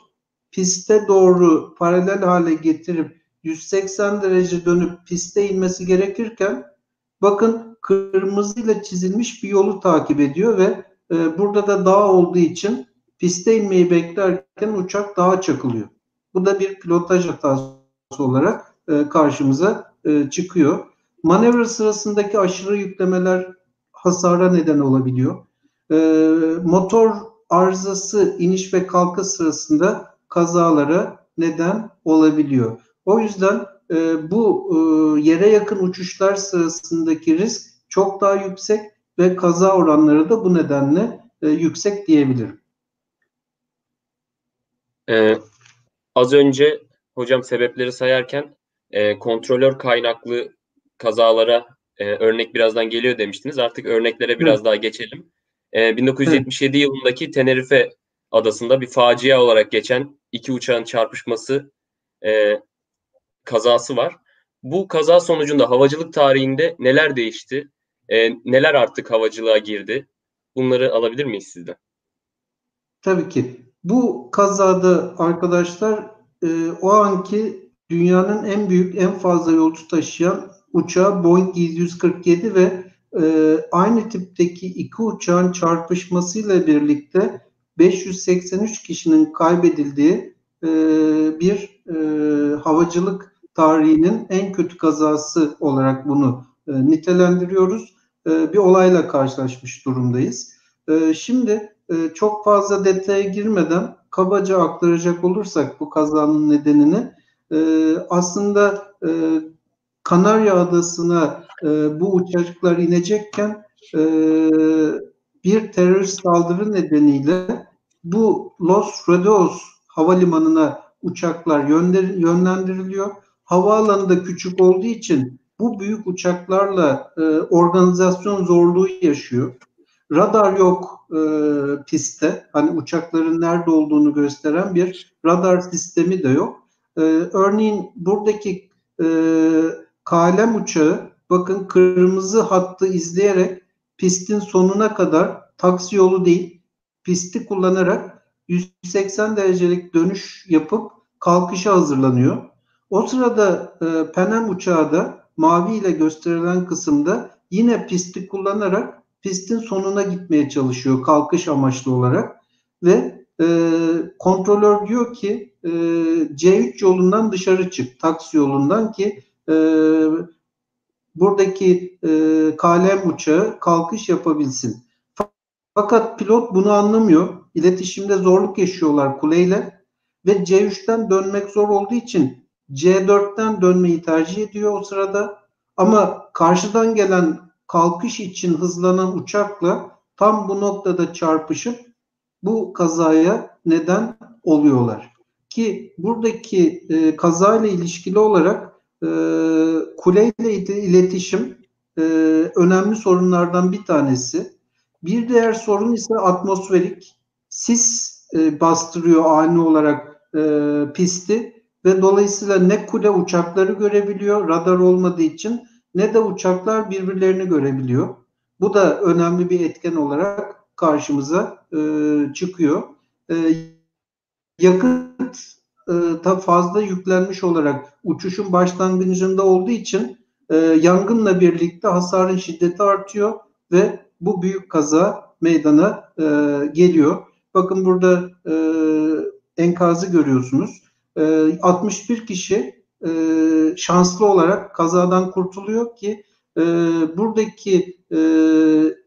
piste doğru paralel hale getirip 180 derece dönüp piste inmesi gerekirken bakın kırmızı ile çizilmiş bir yolu takip ediyor ve e, burada da dağ olduğu için piste inmeyi beklerken uçak dağa çakılıyor. Bu da bir pilotaj hatası olarak e, karşımıza e, çıkıyor. Manevra sırasındaki aşırı yüklemeler hasara neden olabiliyor. E, motor arızası iniş ve kalkış sırasında kazalara neden olabiliyor. O yüzden e, bu e, yere yakın uçuşlar sırasındaki risk çok daha yüksek ve kaza oranları da bu nedenle e, yüksek diyebilirim. Ee, az önce hocam sebepleri sayarken e, kontrolör kaynaklı kazalara e, örnek birazdan geliyor demiştiniz. Artık örneklere biraz Hı. daha geçelim. E, 1977 Hı. yılındaki Tenerife adasında bir facia olarak geçen iki uçağın çarpışması e, kazası var. Bu kaza sonucunda havacılık tarihinde neler değişti? E, neler artık havacılığa girdi? Bunları alabilir miyiz sizden? Tabii ki. Bu kazada arkadaşlar e, o anki dünyanın en büyük, en fazla yolcu taşıyan uçağı Boeing 747 ve e, aynı tipteki iki uçağın çarpışmasıyla birlikte 583 kişinin kaybedildiği e, bir e, havacılık tarihinin en kötü kazası olarak bunu e, nitelendiriyoruz. E, bir olayla karşılaşmış durumdayız. E, şimdi e, çok fazla detaya girmeden kabaca aktaracak olursak bu kazanın nedenini e, aslında e, Kanarya Adası'na e, bu uçaklar inecekken e, bir terörist saldırı nedeniyle bu Los Rodeos havalimanına uçaklar yönlendiriliyor. Havaalanı da küçük olduğu için bu büyük uçaklarla e, organizasyon zorluğu yaşıyor. Radar yok e, pistte. Hani uçakların nerede olduğunu gösteren bir radar sistemi de yok. E, örneğin buradaki e, kalem uçağı bakın kırmızı hattı izleyerek pistin sonuna kadar taksi yolu değil pisti kullanarak 180 derecelik dönüş yapıp kalkışa hazırlanıyor. O sırada e, Penem uçağı da mavi ile gösterilen kısımda yine pisti kullanarak pistin sonuna gitmeye çalışıyor kalkış amaçlı olarak ve e, kontrolör diyor ki e, C3 yolundan dışarı çık taksi yolundan ki e, buradaki e, kalem uçağı kalkış yapabilsin. Fakat pilot bunu anlamıyor. İletişimde zorluk yaşıyorlar kuleyle ve C3'ten dönmek zor olduğu için C4'ten dönmeyi tercih ediyor o sırada. Ama karşıdan gelen kalkış için hızlanan uçakla tam bu noktada çarpışıp bu kazaya neden oluyorlar. Ki buradaki e, kazayla ilişkili olarak e, kuleyle iletişim e, önemli sorunlardan bir tanesi. Bir diğer sorun ise atmosferik. Sis e, bastırıyor ani olarak e, pisti ve dolayısıyla ne kule uçakları görebiliyor radar olmadığı için ne de uçaklar birbirlerini görebiliyor. Bu da önemli bir etken olarak karşımıza e, çıkıyor. E, yakıt e, fazla yüklenmiş olarak uçuşun başlangıcında olduğu için e, yangınla birlikte hasarın şiddeti artıyor ve bu büyük kaza meydana e, geliyor. Bakın burada e, enkazı görüyorsunuz. E, 61 kişi e, şanslı olarak kazadan kurtuluyor ki e, buradaki e,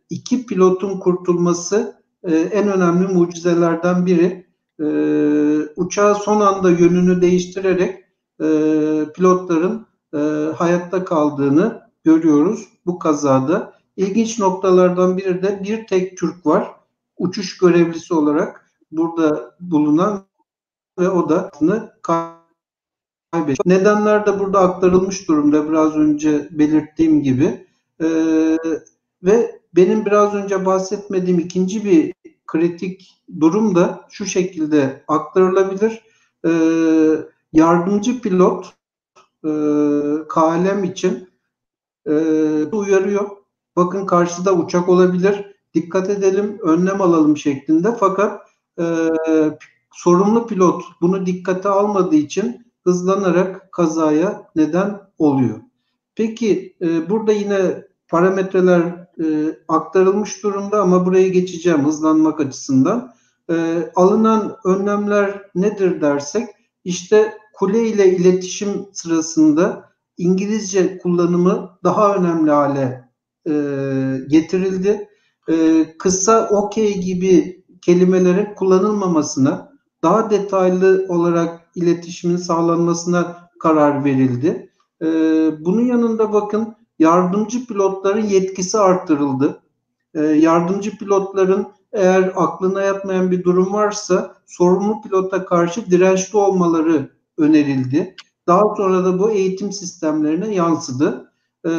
iki pilotun kurtulması e, en önemli mucizelerden biri. E, uçağı son anda yönünü değiştirerek e, pilotların e, hayatta kaldığını görüyoruz bu kazada. İlginç noktalardan biri de bir tek Türk var. Uçuş görevlisi olarak burada bulunan ve o da kaybediyor. Nedenler de burada aktarılmış durumda biraz önce belirttiğim gibi. Ee, ve benim biraz önce bahsetmediğim ikinci bir kritik durum da şu şekilde aktarılabilir. Ee, yardımcı pilot e, KLM için e, uyarıyor. Bakın karşıda uçak olabilir. Dikkat edelim, önlem alalım şeklinde. Fakat e, sorumlu pilot bunu dikkate almadığı için hızlanarak kazaya neden oluyor. Peki e, burada yine parametreler e, aktarılmış durumda ama buraya geçeceğim hızlanmak açısından. E, alınan önlemler nedir dersek işte kule ile iletişim sırasında İngilizce kullanımı daha önemli hale e, getirildi. E, kısa okey gibi kelimelerin kullanılmamasına, daha detaylı olarak iletişimin sağlanmasına karar verildi. E, bunun yanında bakın yardımcı pilotların yetkisi arttırıldı. E, yardımcı pilotların eğer aklına yatmayan bir durum varsa sorumlu pilota karşı dirençli olmaları önerildi. Daha sonra da bu eğitim sistemlerine yansıdı e,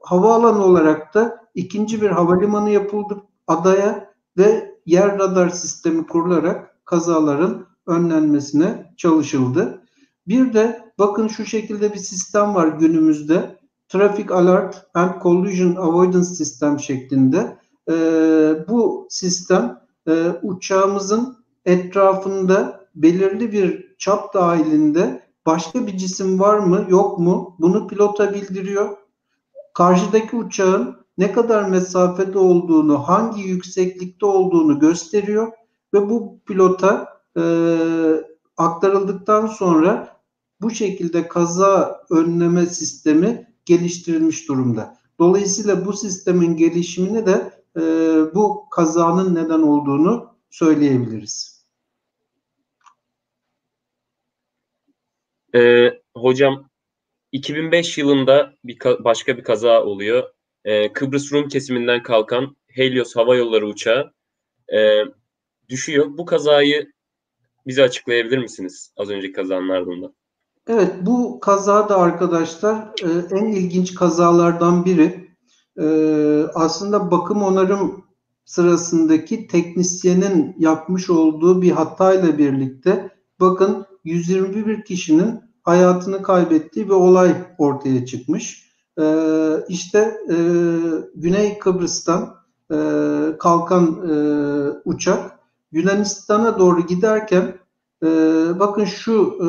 havaalanı olarak da ikinci bir havalimanı yapıldı adaya ve yer radar sistemi kurularak kazaların önlenmesine çalışıldı. Bir de bakın şu şekilde bir sistem var günümüzde. Traffic Alert and Collision Avoidance System şeklinde. E, bu sistem e, uçağımızın etrafında belirli bir çap dahilinde başka bir cisim var mı yok mu bunu pilota bildiriyor karşıdaki uçağın ne kadar mesafede olduğunu, hangi yükseklikte olduğunu gösteriyor ve bu pilota e, aktarıldıktan sonra bu şekilde kaza önleme sistemi geliştirilmiş durumda. Dolayısıyla bu sistemin gelişimini de e, bu kazanın neden olduğunu söyleyebiliriz. Ee, hocam 2005 yılında bir başka bir kaza oluyor. Ee, Kıbrıs Rum kesiminden kalkan Helios Hava Yolları uçağı e, düşüyor. Bu kazayı bize açıklayabilir misiniz az önceki kazanın ardından? Evet bu kaza da arkadaşlar e, en ilginç kazalardan biri. E, aslında bakım onarım sırasındaki teknisyenin yapmış olduğu bir hatayla birlikte bakın 121 kişinin hayatını kaybettiği bir olay ortaya çıkmış. E, işte Güney Kıbrıs'tan kalkan uçak Yunanistan'a doğru giderken e, bakın şu e,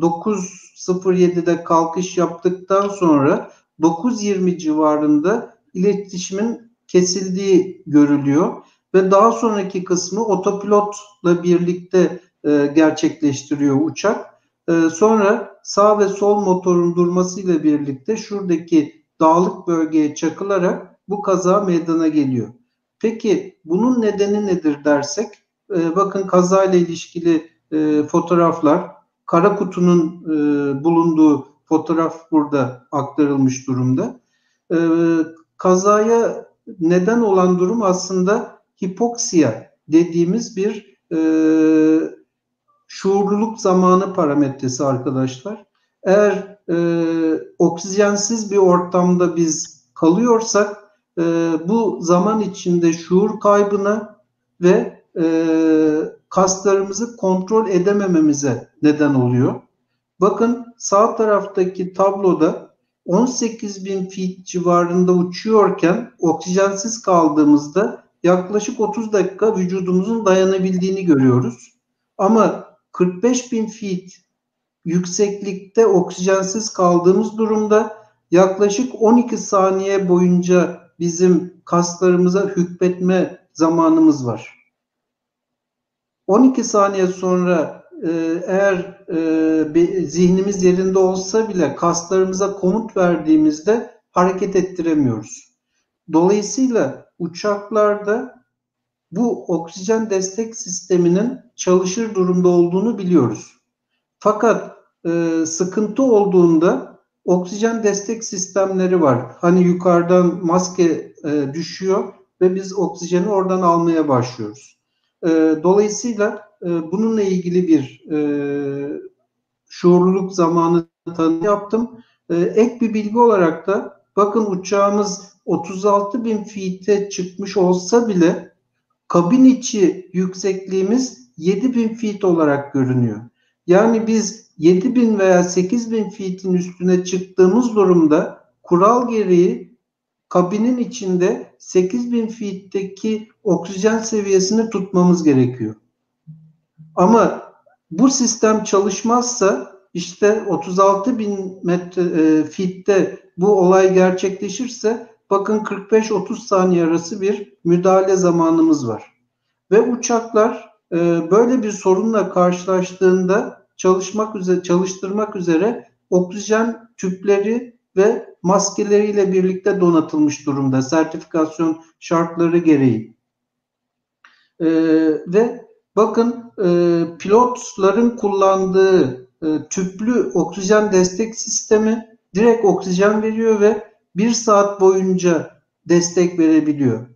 9.07'de kalkış yaptıktan sonra 9.20 civarında iletişimin kesildiği görülüyor ve daha sonraki kısmı otopilotla birlikte e, gerçekleştiriyor uçak. E, sonra sağ ve sol motorun durmasıyla birlikte şuradaki dağlık bölgeye çakılarak bu kaza meydana geliyor. Peki bunun nedeni nedir dersek, e, bakın kazayla ilişkili e, fotoğraflar, kara kutunun e, bulunduğu fotoğraf burada aktarılmış durumda. E, kazaya neden olan durum aslında hipoksiya dediğimiz bir e, şuurluluk zamanı parametresi arkadaşlar. Eğer e, oksijensiz bir ortamda biz kalıyorsak e, bu zaman içinde şuur kaybına ve e, kaslarımızı kontrol edemememize neden oluyor. Bakın sağ taraftaki tabloda 18 bin feet civarında uçuyorken oksijensiz kaldığımızda yaklaşık 30 dakika vücudumuzun dayanabildiğini görüyoruz. Ama 45 bin feet yükseklikte oksijensiz kaldığımız durumda yaklaşık 12 saniye boyunca bizim kaslarımıza hükmetme zamanımız var. 12 saniye sonra e, eğer e, bir zihnimiz yerinde olsa bile kaslarımıza komut verdiğimizde hareket ettiremiyoruz. Dolayısıyla uçaklarda bu oksijen destek sisteminin çalışır durumda olduğunu biliyoruz. Fakat e, sıkıntı olduğunda oksijen destek sistemleri var. Hani yukarıdan maske e, düşüyor ve biz oksijeni oradan almaya başlıyoruz. E, dolayısıyla e, bununla ilgili bir e, şuurluluk zamanı tanı yaptım. E, ek bir bilgi olarak da bakın uçağımız 36 bin feet'e çıkmış olsa bile kabin içi yüksekliğimiz 7 bin feet olarak görünüyor. Yani biz 7 bin veya 8 bin feet'in üstüne çıktığımız durumda kural gereği kabinin içinde 8000 feet'teki oksijen seviyesini tutmamız gerekiyor. Ama bu sistem çalışmazsa işte 36 bin metre e, fitte bu olay gerçekleşirse bakın 45-30 saniye arası bir müdahale zamanımız var. Ve uçaklar e, böyle bir sorunla karşılaştığında çalışmak üzere çalıştırmak üzere oksijen tüpleri ve maskeleriyle birlikte donatılmış durumda sertifikasyon şartları gereği. E, ve bakın e, pilotların kullandığı e, tüplü oksijen destek sistemi direkt oksijen veriyor ve bir saat boyunca destek verebiliyor.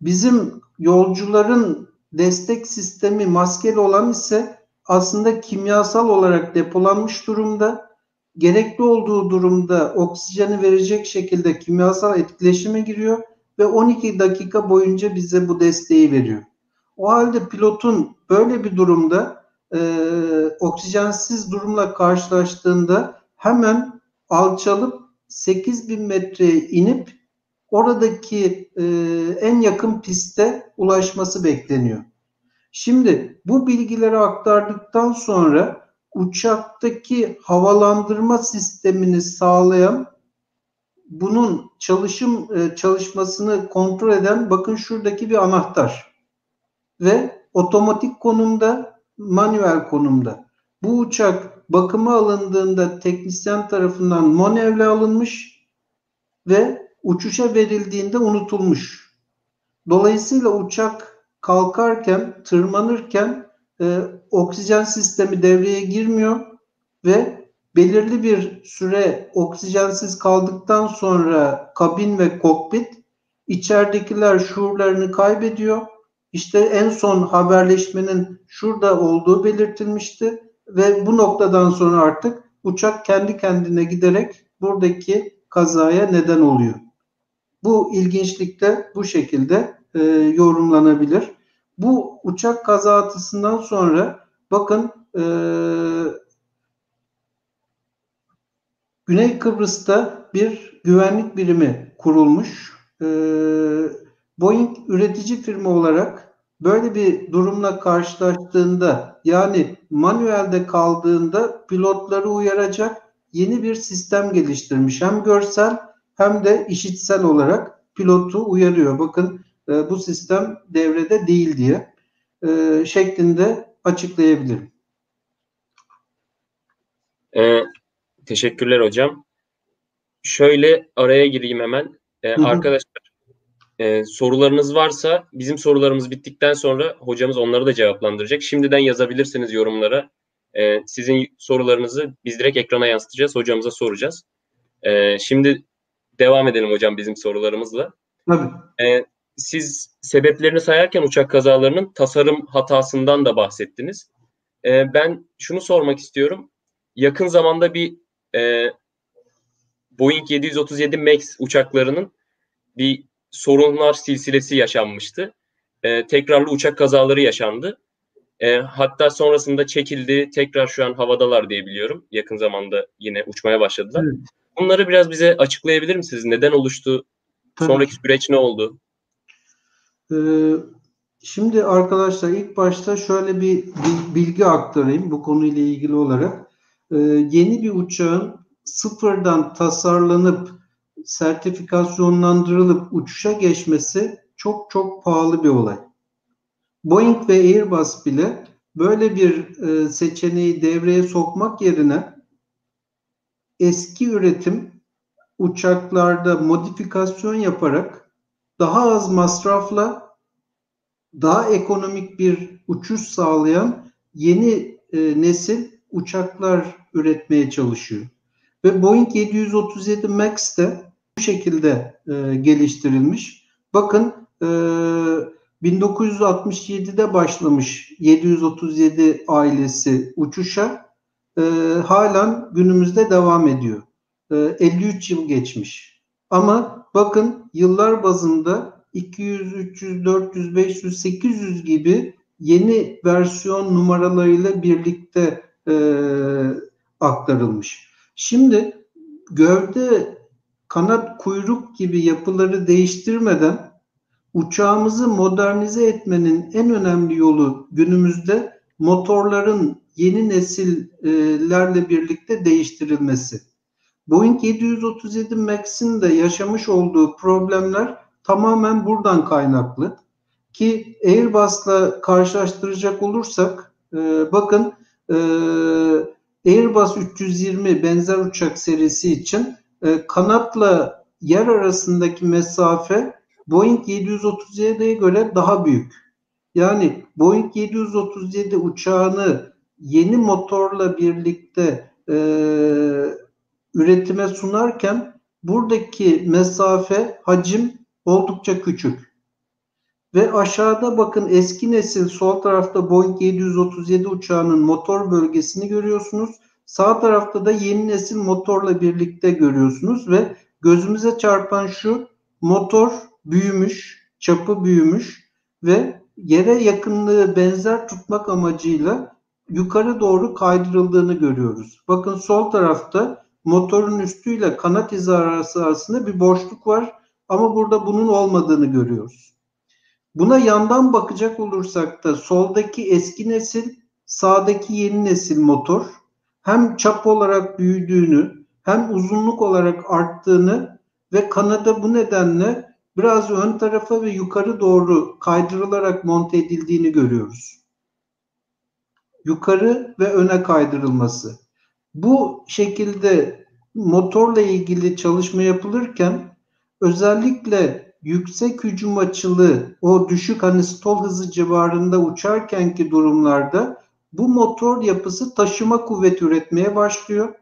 Bizim yolcuların destek sistemi maskeli olan ise aslında kimyasal olarak depolanmış durumda. Gerekli olduğu durumda oksijeni verecek şekilde kimyasal etkileşime giriyor ve 12 dakika boyunca bize bu desteği veriyor. O halde pilotun böyle bir durumda e, oksijensiz durumla karşılaştığında hemen alçalıp 8000 metreye inip oradaki e, en yakın piste ulaşması bekleniyor. Şimdi bu bilgileri aktardıktan sonra uçaktaki havalandırma sistemini sağlayan bunun çalışım e, çalışmasını kontrol eden bakın şuradaki bir anahtar ve otomatik konumda manuel konumda. Bu uçak bakıma alındığında teknisyen tarafından manevle alınmış ve uçuşa verildiğinde unutulmuş. Dolayısıyla uçak kalkarken, tırmanırken e, oksijen sistemi devreye girmiyor ve belirli bir süre oksijensiz kaldıktan sonra kabin ve kokpit içeridekiler şuurlarını kaybediyor. İşte en son haberleşmenin şurada olduğu belirtilmişti ve bu noktadan sonra artık uçak kendi kendine giderek buradaki kazaya neden oluyor. Bu ilginçlikte bu şekilde e, yorumlanabilir. Bu uçak kazasından sonra bakın e, Güney Kıbrıs'ta bir güvenlik birimi kurulmuş. E, Boeing üretici firma olarak böyle bir durumla karşılaştığında yani manuelde kaldığında pilotları uyaracak yeni bir sistem geliştirmiş. Hem görsel hem de işitsel olarak pilotu uyarıyor. Bakın e, bu sistem devrede değil diye e, şeklinde açıklayabilirim. Ee, teşekkürler hocam. Şöyle araya gireyim hemen. Ee, arkadaşlar e, sorularınız varsa bizim sorularımız bittikten sonra hocamız onları da cevaplandıracak. Şimdiden yazabilirsiniz yorumlara. E, sizin sorularınızı biz direkt ekrana yansıtacağız. Hocamıza soracağız. E, şimdi devam edelim hocam bizim sorularımızla. Tabii. E, siz sebeplerini sayarken uçak kazalarının tasarım hatasından da bahsettiniz. E, ben şunu sormak istiyorum. Yakın zamanda bir e, Boeing 737 MAX uçaklarının bir sorunlar silsilesi yaşanmıştı. E, tekrarlı uçak kazaları yaşandı. E, hatta sonrasında çekildi. Tekrar şu an havadalar diye biliyorum. Yakın zamanda yine uçmaya başladılar. Evet. Bunları biraz bize açıklayabilir misiniz? Neden oluştu? Tabii. Sonraki süreç ne oldu? Ee, şimdi arkadaşlar ilk başta şöyle bir bilgi aktarayım bu konuyla ilgili olarak. Ee, yeni bir uçağın sıfırdan tasarlanıp sertifikasyonlandırılıp uçuşa geçmesi çok çok pahalı bir olay. Boeing ve Airbus bile böyle bir e, seçeneği devreye sokmak yerine eski üretim uçaklarda modifikasyon yaparak daha az masrafla daha ekonomik bir uçuş sağlayan yeni e, nesil uçaklar üretmeye çalışıyor. Ve Boeing 737 MAX de bu şekilde e, geliştirilmiş. Bakın e, 1967'de başlamış 737 ailesi uçuşa e, halen günümüzde devam ediyor. E, 53 yıl geçmiş. Ama bakın yıllar bazında 200, 300, 400, 500, 800 gibi yeni versiyon numaralarıyla birlikte e, aktarılmış. Şimdi gövde, kanat, kuyruk gibi yapıları değiştirmeden uçağımızı modernize etmenin en önemli yolu günümüzde motorların yeni nesillerle birlikte değiştirilmesi. Boeing 737 MAX'in de yaşamış olduğu problemler tamamen buradan kaynaklı. Ki Airbus'la karşılaştıracak olursak e, bakın e, Airbus 320 benzer uçak serisi için e, kanatla yer arasındaki mesafe Boeing 737'ye göre daha büyük. Yani Boeing 737 uçağını yeni motorla birlikte e, üretime sunarken buradaki mesafe, hacim oldukça küçük. Ve aşağıda bakın eski nesil sol tarafta Boeing 737 uçağının motor bölgesini görüyorsunuz. Sağ tarafta da yeni nesil motorla birlikte görüyorsunuz ve gözümüze çarpan şu motor büyümüş, çapı büyümüş ve yere yakınlığı benzer tutmak amacıyla yukarı doğru kaydırıldığını görüyoruz. Bakın sol tarafta motorun üstüyle kanat hizası arasında bir boşluk var ama burada bunun olmadığını görüyoruz. Buna yandan bakacak olursak da soldaki eski nesil, sağdaki yeni nesil motor hem çap olarak büyüdüğünü hem uzunluk olarak arttığını ve kanada bu nedenle biraz ön tarafa ve yukarı doğru kaydırılarak monte edildiğini görüyoruz. Yukarı ve öne kaydırılması. Bu şekilde motorla ilgili çalışma yapılırken özellikle yüksek hücum açılı o düşük hani stol hızı civarında uçarkenki durumlarda bu motor yapısı taşıma kuvveti üretmeye başlıyor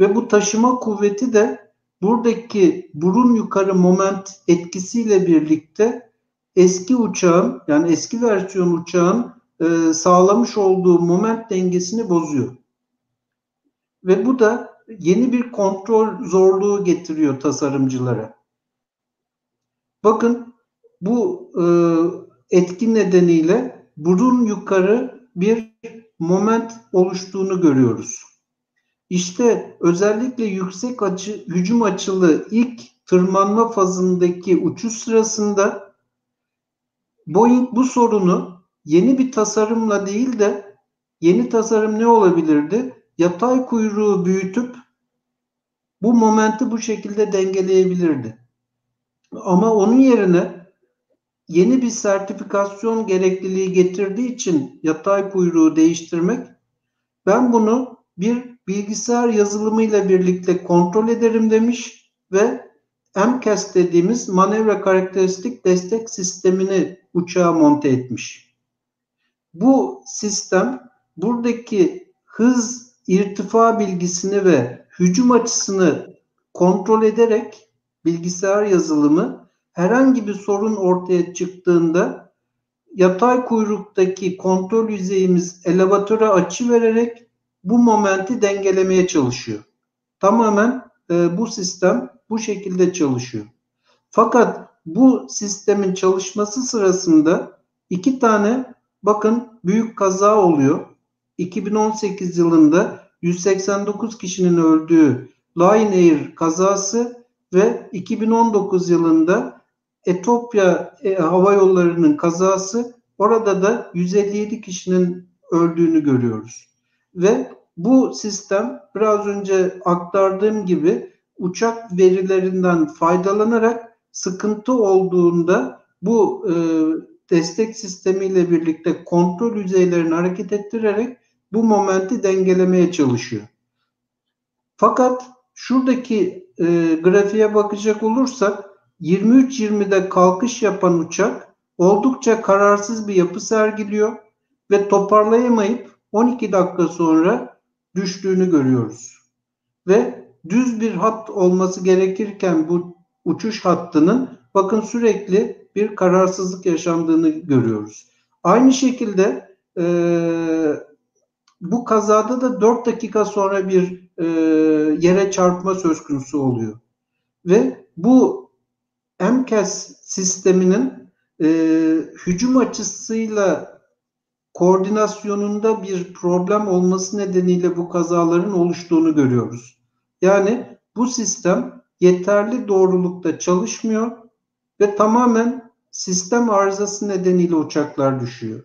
ve bu taşıma kuvveti de buradaki burun yukarı moment etkisiyle birlikte eski uçağın yani eski versiyon uçağın e, sağlamış olduğu moment dengesini bozuyor. Ve bu da yeni bir kontrol zorluğu getiriyor tasarımcılara. Bakın bu e, etki nedeniyle burun yukarı bir moment oluştuğunu görüyoruz. İşte özellikle yüksek açı, hücum açılı ilk tırmanma fazındaki uçuş sırasında Boeing bu sorunu yeni bir tasarımla değil de yeni tasarım ne olabilirdi? Yatay kuyruğu büyütüp bu momenti bu şekilde dengeleyebilirdi. Ama onun yerine yeni bir sertifikasyon gerekliliği getirdiği için yatay kuyruğu değiştirmek ben bunu bir bilgisayar yazılımıyla birlikte kontrol ederim demiş ve MCAS dediğimiz manevra karakteristik destek sistemini uçağa monte etmiş. Bu sistem buradaki hız irtifa bilgisini ve hücum açısını kontrol ederek bilgisayar yazılımı herhangi bir sorun ortaya çıktığında yatay kuyruktaki kontrol yüzeyimiz elevatöre açı vererek bu momenti dengelemeye çalışıyor. Tamamen e, bu sistem bu şekilde çalışıyor. Fakat bu sistemin çalışması sırasında iki tane bakın büyük kaza oluyor. 2018 yılında 189 kişinin öldüğü Lion Air kazası ve 2019 yılında Etopya e, Hava Yolları'nın kazası orada da 157 kişinin öldüğünü görüyoruz. Ve bu sistem biraz önce aktardığım gibi uçak verilerinden faydalanarak sıkıntı olduğunda bu e, destek sistemiyle birlikte kontrol yüzeylerini hareket ettirerek bu momenti dengelemeye çalışıyor. Fakat şuradaki e, grafiğe bakacak olursak 23.20'de kalkış yapan uçak oldukça kararsız bir yapı sergiliyor ve toparlayamayıp 12 dakika sonra düştüğünü görüyoruz. Ve düz bir hat olması gerekirken bu uçuş hattının bakın sürekli bir kararsızlık yaşandığını görüyoruz. Aynı şekilde e, bu kazada da 4 dakika sonra bir e, yere çarpma söz konusu oluyor. Ve bu MCAS sisteminin e, hücum açısıyla koordinasyonunda bir problem olması nedeniyle bu kazaların oluştuğunu görüyoruz. Yani bu sistem yeterli doğrulukta çalışmıyor ve tamamen sistem arızası nedeniyle uçaklar düşüyor.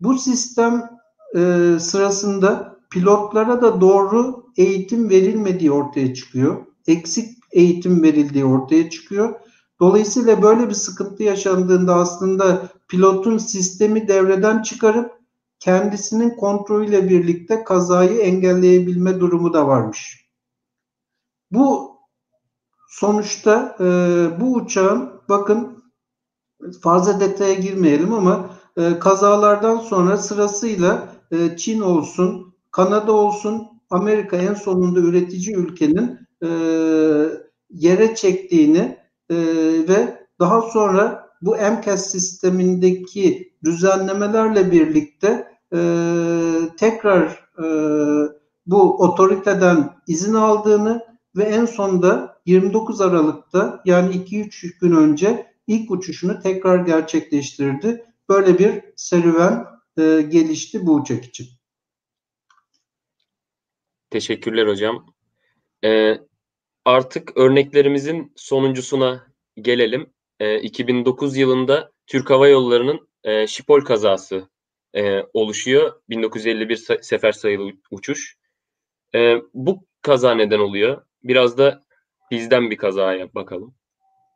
Bu sistem e, sırasında pilotlara da doğru eğitim verilmediği ortaya çıkıyor. Eksik eğitim verildiği ortaya çıkıyor. Dolayısıyla böyle bir sıkıntı yaşandığında aslında pilotun sistemi devreden çıkarıp kendisinin kontrolüyle birlikte kazayı engelleyebilme durumu da varmış. Bu sonuçta e, bu uçağın bakın fazla detaya girmeyelim ama e, kazalardan sonra sırasıyla e, Çin olsun, Kanada olsun, Amerika en sonunda üretici ülkenin e, yere çektiğini e, ve daha sonra bu MCAS sistemindeki düzenlemelerle birlikte tekrar bu otoriteden izin aldığını ve en sonunda 29 Aralık'ta yani 2-3 gün önce ilk uçuşunu tekrar gerçekleştirdi. Böyle bir serüven e, gelişti bu uçak için. Teşekkürler hocam. Ee, artık örneklerimizin sonuncusuna gelelim. Ee, 2009 yılında Türk Hava Yolları'nın e, Şipol kazası e, oluşuyor. 1951 sefer sayılı uçuş. E, bu kaza neden oluyor? Biraz da bizden bir kazaya bakalım.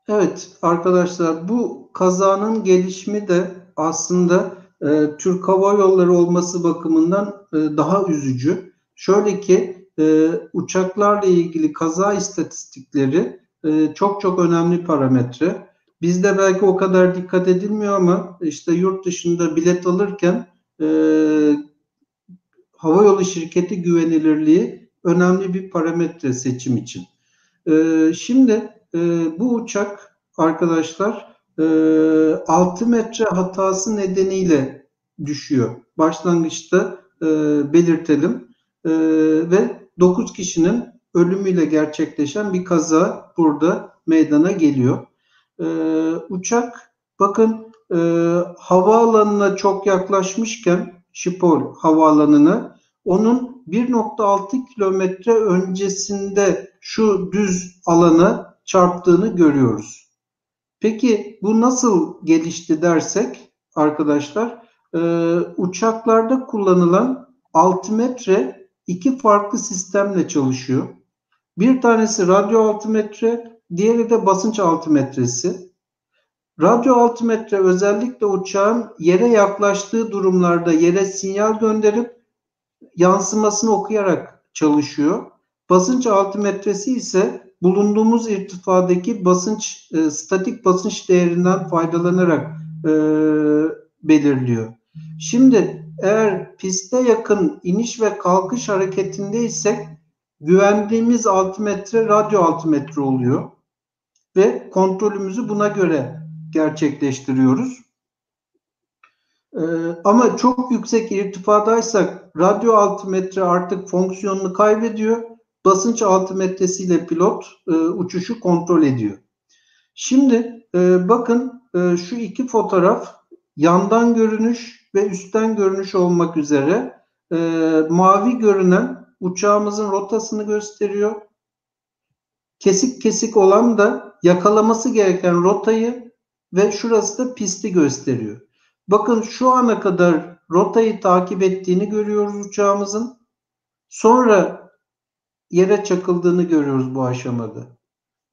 Evet arkadaşlar bu kazanın gelişimi de aslında e, Türk Hava Yolları olması bakımından e, daha üzücü. Şöyle ki e, uçaklarla ilgili kaza istatistikleri e, çok çok önemli parametre. Bizde belki o kadar dikkat edilmiyor ama işte yurt dışında bilet alırken e, havayolu şirketi güvenilirliği önemli bir parametre seçim için. Şimdi bu uçak arkadaşlar 6 metre hatası nedeniyle düşüyor. Başlangıçta belirtelim ve 9 kişinin ölümüyle gerçekleşen bir kaza burada meydana geliyor. Uçak bakın havaalanına çok yaklaşmışken Şipol havaalanına onun 1.6 kilometre öncesinde şu düz alana çarptığını görüyoruz. Peki bu nasıl gelişti dersek arkadaşlar e, uçaklarda kullanılan altimetre iki farklı sistemle çalışıyor. Bir tanesi radyo altimetre, diğeri de basınç altimetresi. Radyo altimetre özellikle uçağın yere yaklaştığı durumlarda yere sinyal gönderip yansımasını okuyarak çalışıyor. Basınç altimetresi ise bulunduğumuz irtifadaki basınç, e, statik basınç değerinden faydalanarak e, belirliyor. Şimdi eğer piste yakın iniş ve kalkış hareketindeysek güvendiğimiz altimetre radyo altimetre oluyor ve kontrolümüzü buna göre gerçekleştiriyoruz. Ee, ama çok yüksek irtifadaysak radyo altimetre artık fonksiyonunu kaybediyor. Basınç altimetresiyle pilot e, uçuşu kontrol ediyor. Şimdi e, bakın e, şu iki fotoğraf yandan görünüş ve üstten görünüş olmak üzere e, mavi görünen uçağımızın rotasını gösteriyor. Kesik kesik olan da yakalaması gereken rotayı ve şurası da pisti gösteriyor. Bakın şu ana kadar rotayı takip ettiğini görüyoruz uçağımızın. Sonra yere çakıldığını görüyoruz bu aşamada.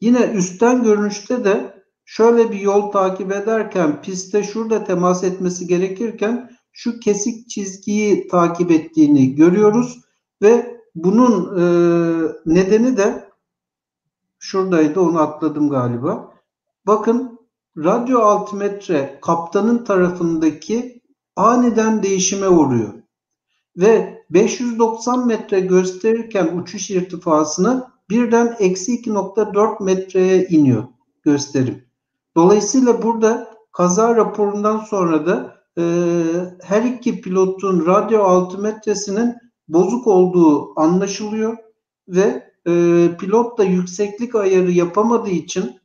Yine üstten görünüşte de şöyle bir yol takip ederken piste şurada temas etmesi gerekirken şu kesik çizgiyi takip ettiğini görüyoruz ve bunun e, nedeni de şuradaydı onu atladım galiba. Bakın radyo altimetre kaptanın tarafındaki aniden değişime uğruyor. Ve 590 metre gösterirken uçuş irtifasını birden eksi 2.4 metreye iniyor gösterim. Dolayısıyla burada kaza raporundan sonra da e, her iki pilotun radyo altimetresinin bozuk olduğu anlaşılıyor ve e, pilot da yükseklik ayarı yapamadığı için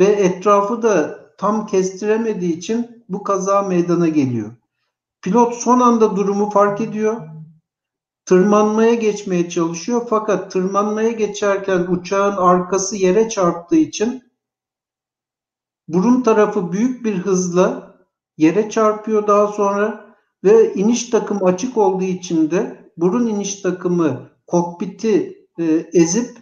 ve etrafı da tam kestiremediği için bu kaza meydana geliyor. Pilot son anda durumu fark ediyor. Tırmanmaya geçmeye çalışıyor fakat tırmanmaya geçerken uçağın arkası yere çarptığı için burun tarafı büyük bir hızla yere çarpıyor daha sonra ve iniş takımı açık olduğu için de burun iniş takımı kokpiti e, ezip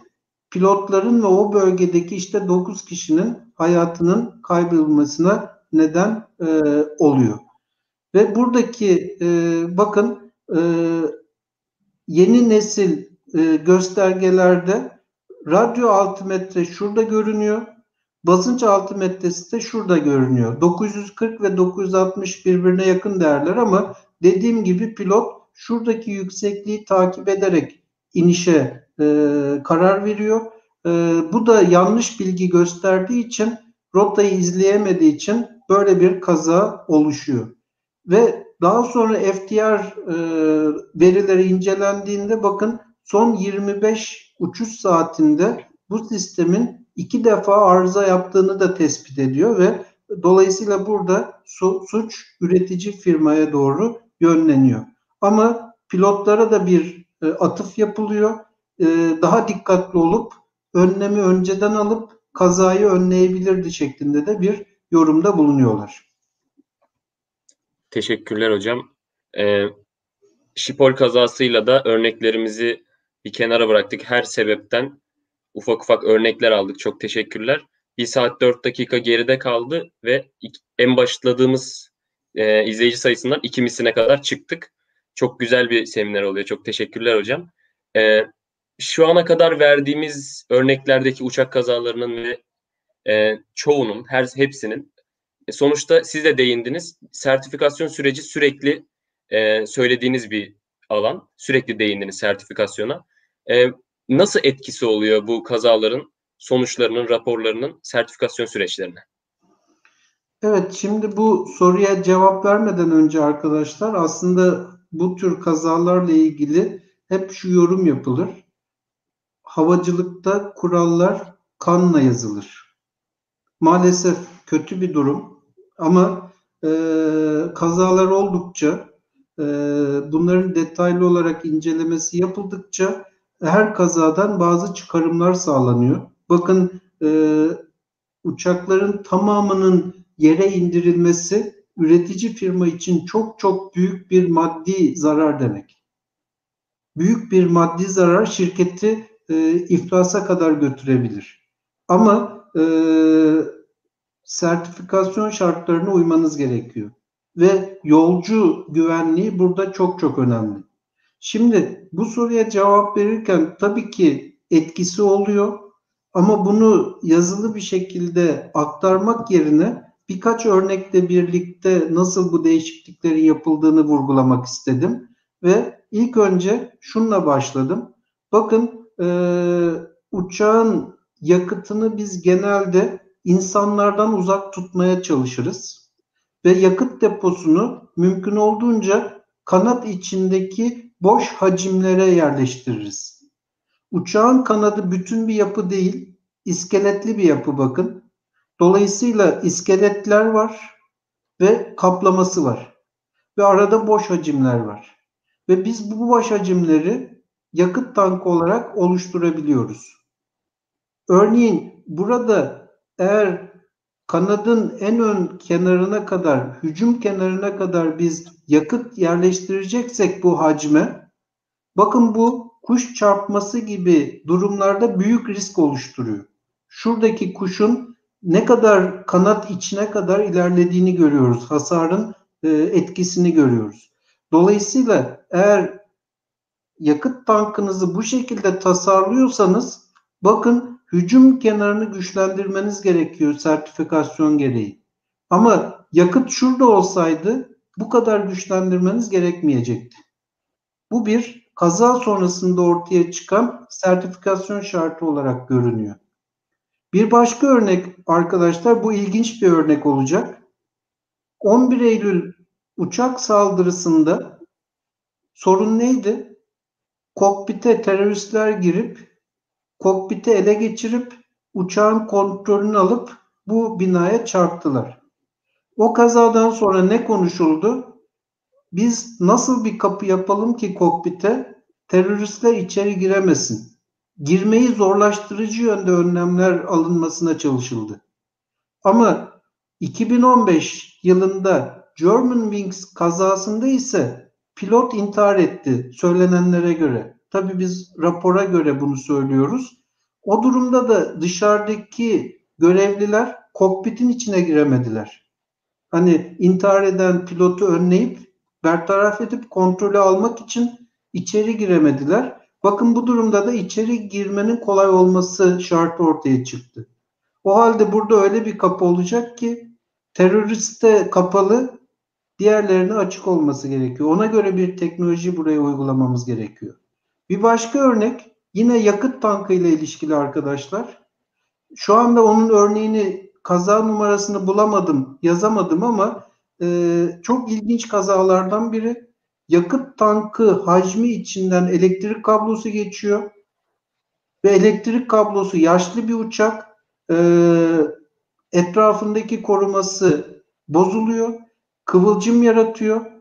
pilotların ve o bölgedeki işte 9 kişinin hayatının kaybolmasına neden e, oluyor. Ve buradaki e, bakın e, yeni nesil e, göstergelerde radyo altimetre şurada görünüyor. Basınç altimetresi de şurada görünüyor. 940 ve 960 birbirine yakın değerler ama dediğim gibi pilot şuradaki yüksekliği takip ederek inişe e, karar veriyor. E, bu da yanlış bilgi gösterdiği için rotayı izleyemediği için böyle bir kaza oluşuyor. Ve daha sonra FTR e, verileri incelendiğinde bakın son 25 uçuş saatinde bu sistemin iki defa arıza yaptığını da tespit ediyor ve dolayısıyla burada su, suç üretici firmaya doğru yönleniyor. Ama pilotlara da bir e, atıf yapılıyor. E, daha dikkatli olup önlemi önceden alıp kazayı önleyebilirdi şeklinde de bir yorumda bulunuyorlar. Teşekkürler hocam. Ee, Şipol kazasıyla da örneklerimizi bir kenara bıraktık. Her sebepten ufak ufak örnekler aldık. Çok teşekkürler. Bir saat dört dakika geride kaldı ve en başladığımız e, izleyici sayısından iki misline kadar çıktık. Çok güzel bir seminer oluyor. Çok teşekkürler hocam. E, şu ana kadar verdiğimiz örneklerdeki uçak kazalarının ve e, çoğunun, her hepsinin sonuçta siz de değindiniz. Sertifikasyon süreci sürekli e, söylediğiniz bir alan. Sürekli değindiniz sertifikasyona. E, nasıl etkisi oluyor bu kazaların sonuçlarının, raporlarının sertifikasyon süreçlerine? Evet, şimdi bu soruya cevap vermeden önce arkadaşlar aslında bu tür kazalarla ilgili hep şu yorum yapılır. Havacılıkta kurallar kanla yazılır. Maalesef kötü bir durum ama e, kazalar oldukça e, bunların detaylı olarak incelemesi yapıldıkça her kazadan bazı çıkarımlar sağlanıyor. Bakın e, uçakların tamamının yere indirilmesi üretici firma için çok çok büyük bir maddi zarar demek. Büyük bir maddi zarar şirketi e, iflasa kadar götürebilir. Ama e, sertifikasyon şartlarına uymanız gerekiyor. Ve yolcu güvenliği burada çok çok önemli. Şimdi bu soruya cevap verirken tabii ki etkisi oluyor ama bunu yazılı bir şekilde aktarmak yerine birkaç örnekle birlikte nasıl bu değişikliklerin yapıldığını vurgulamak istedim. Ve ilk önce şunla başladım. Bakın e, uçağın yakıtını biz genelde insanlardan uzak tutmaya çalışırız. Ve yakıt deposunu mümkün olduğunca kanat içindeki boş hacimlere yerleştiririz. Uçağın kanadı bütün bir yapı değil, iskeletli bir yapı bakın. Dolayısıyla iskeletler var ve kaplaması var. Ve arada boş hacimler var. Ve biz bu boş hacimleri yakıt tankı olarak oluşturabiliyoruz. Örneğin burada eğer kanadın en ön kenarına kadar, hücum kenarına kadar biz yakıt yerleştireceksek bu hacme, bakın bu kuş çarpması gibi durumlarda büyük risk oluşturuyor. Şuradaki kuşun ne kadar kanat içine kadar ilerlediğini görüyoruz. Hasarın e, etkisini görüyoruz. Dolayısıyla eğer yakıt tankınızı bu şekilde tasarlıyorsanız bakın hücum kenarını güçlendirmeniz gerekiyor sertifikasyon gereği. Ama yakıt şurada olsaydı bu kadar güçlendirmeniz gerekmeyecekti. Bu bir kaza sonrasında ortaya çıkan sertifikasyon şartı olarak görünüyor. Bir başka örnek arkadaşlar bu ilginç bir örnek olacak. 11 Eylül uçak saldırısında sorun neydi? Kokpite teröristler girip kokpite ele geçirip uçağın kontrolünü alıp bu binaya çarptılar. O kazadan sonra ne konuşuldu? Biz nasıl bir kapı yapalım ki kokpite teröristler içeri giremesin? girmeyi zorlaştırıcı yönde önlemler alınmasına çalışıldı. Ama 2015 yılında Germanwings kazasında ise pilot intihar etti söylenenlere göre. Tabii biz rapora göre bunu söylüyoruz. O durumda da dışarıdaki görevliler kokpitin içine giremediler. Hani intihar eden pilotu önleyip bertaraf edip kontrolü almak için içeri giremediler. Bakın bu durumda da içeri girmenin kolay olması şartı ortaya çıktı. O halde burada öyle bir kapı olacak ki teröriste kapalı, diğerlerine açık olması gerekiyor. Ona göre bir teknoloji buraya uygulamamız gerekiyor. Bir başka örnek yine yakıt tankı ile ilişkili arkadaşlar. Şu anda onun örneğini kaza numarasını bulamadım, yazamadım ama e, çok ilginç kazalardan biri yakıt tankı hacmi içinden elektrik kablosu geçiyor ve elektrik kablosu yaşlı bir uçak e, etrafındaki koruması bozuluyor, kıvılcım yaratıyor.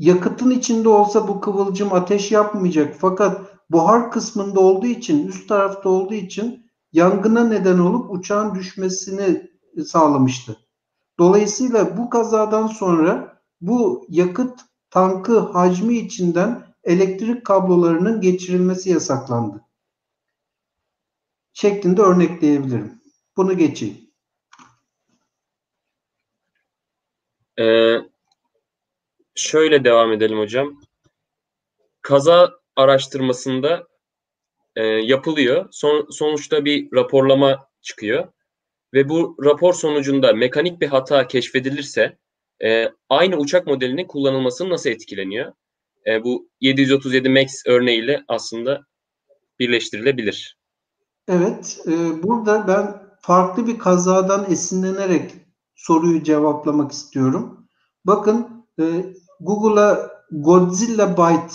Yakıtın içinde olsa bu kıvılcım ateş yapmayacak fakat buhar kısmında olduğu için üst tarafta olduğu için yangına neden olup uçağın düşmesini sağlamıştı. Dolayısıyla bu kazadan sonra bu yakıt tankı hacmi içinden elektrik kablolarının geçirilmesi yasaklandı. Şeklinde örnekleyebilirim. Bunu geçeyim. Ee, şöyle devam edelim hocam. Kaza araştırmasında e, yapılıyor. Son, sonuçta bir raporlama çıkıyor. Ve bu rapor sonucunda mekanik bir hata keşfedilirse e, aynı uçak modelinin kullanılmasını nasıl etkileniyor? E, bu 737 MAX örneğiyle aslında birleştirilebilir? Evet, e, burada ben farklı bir kazadan esinlenerek soruyu cevaplamak istiyorum. Bakın Google'a Godzilla Bite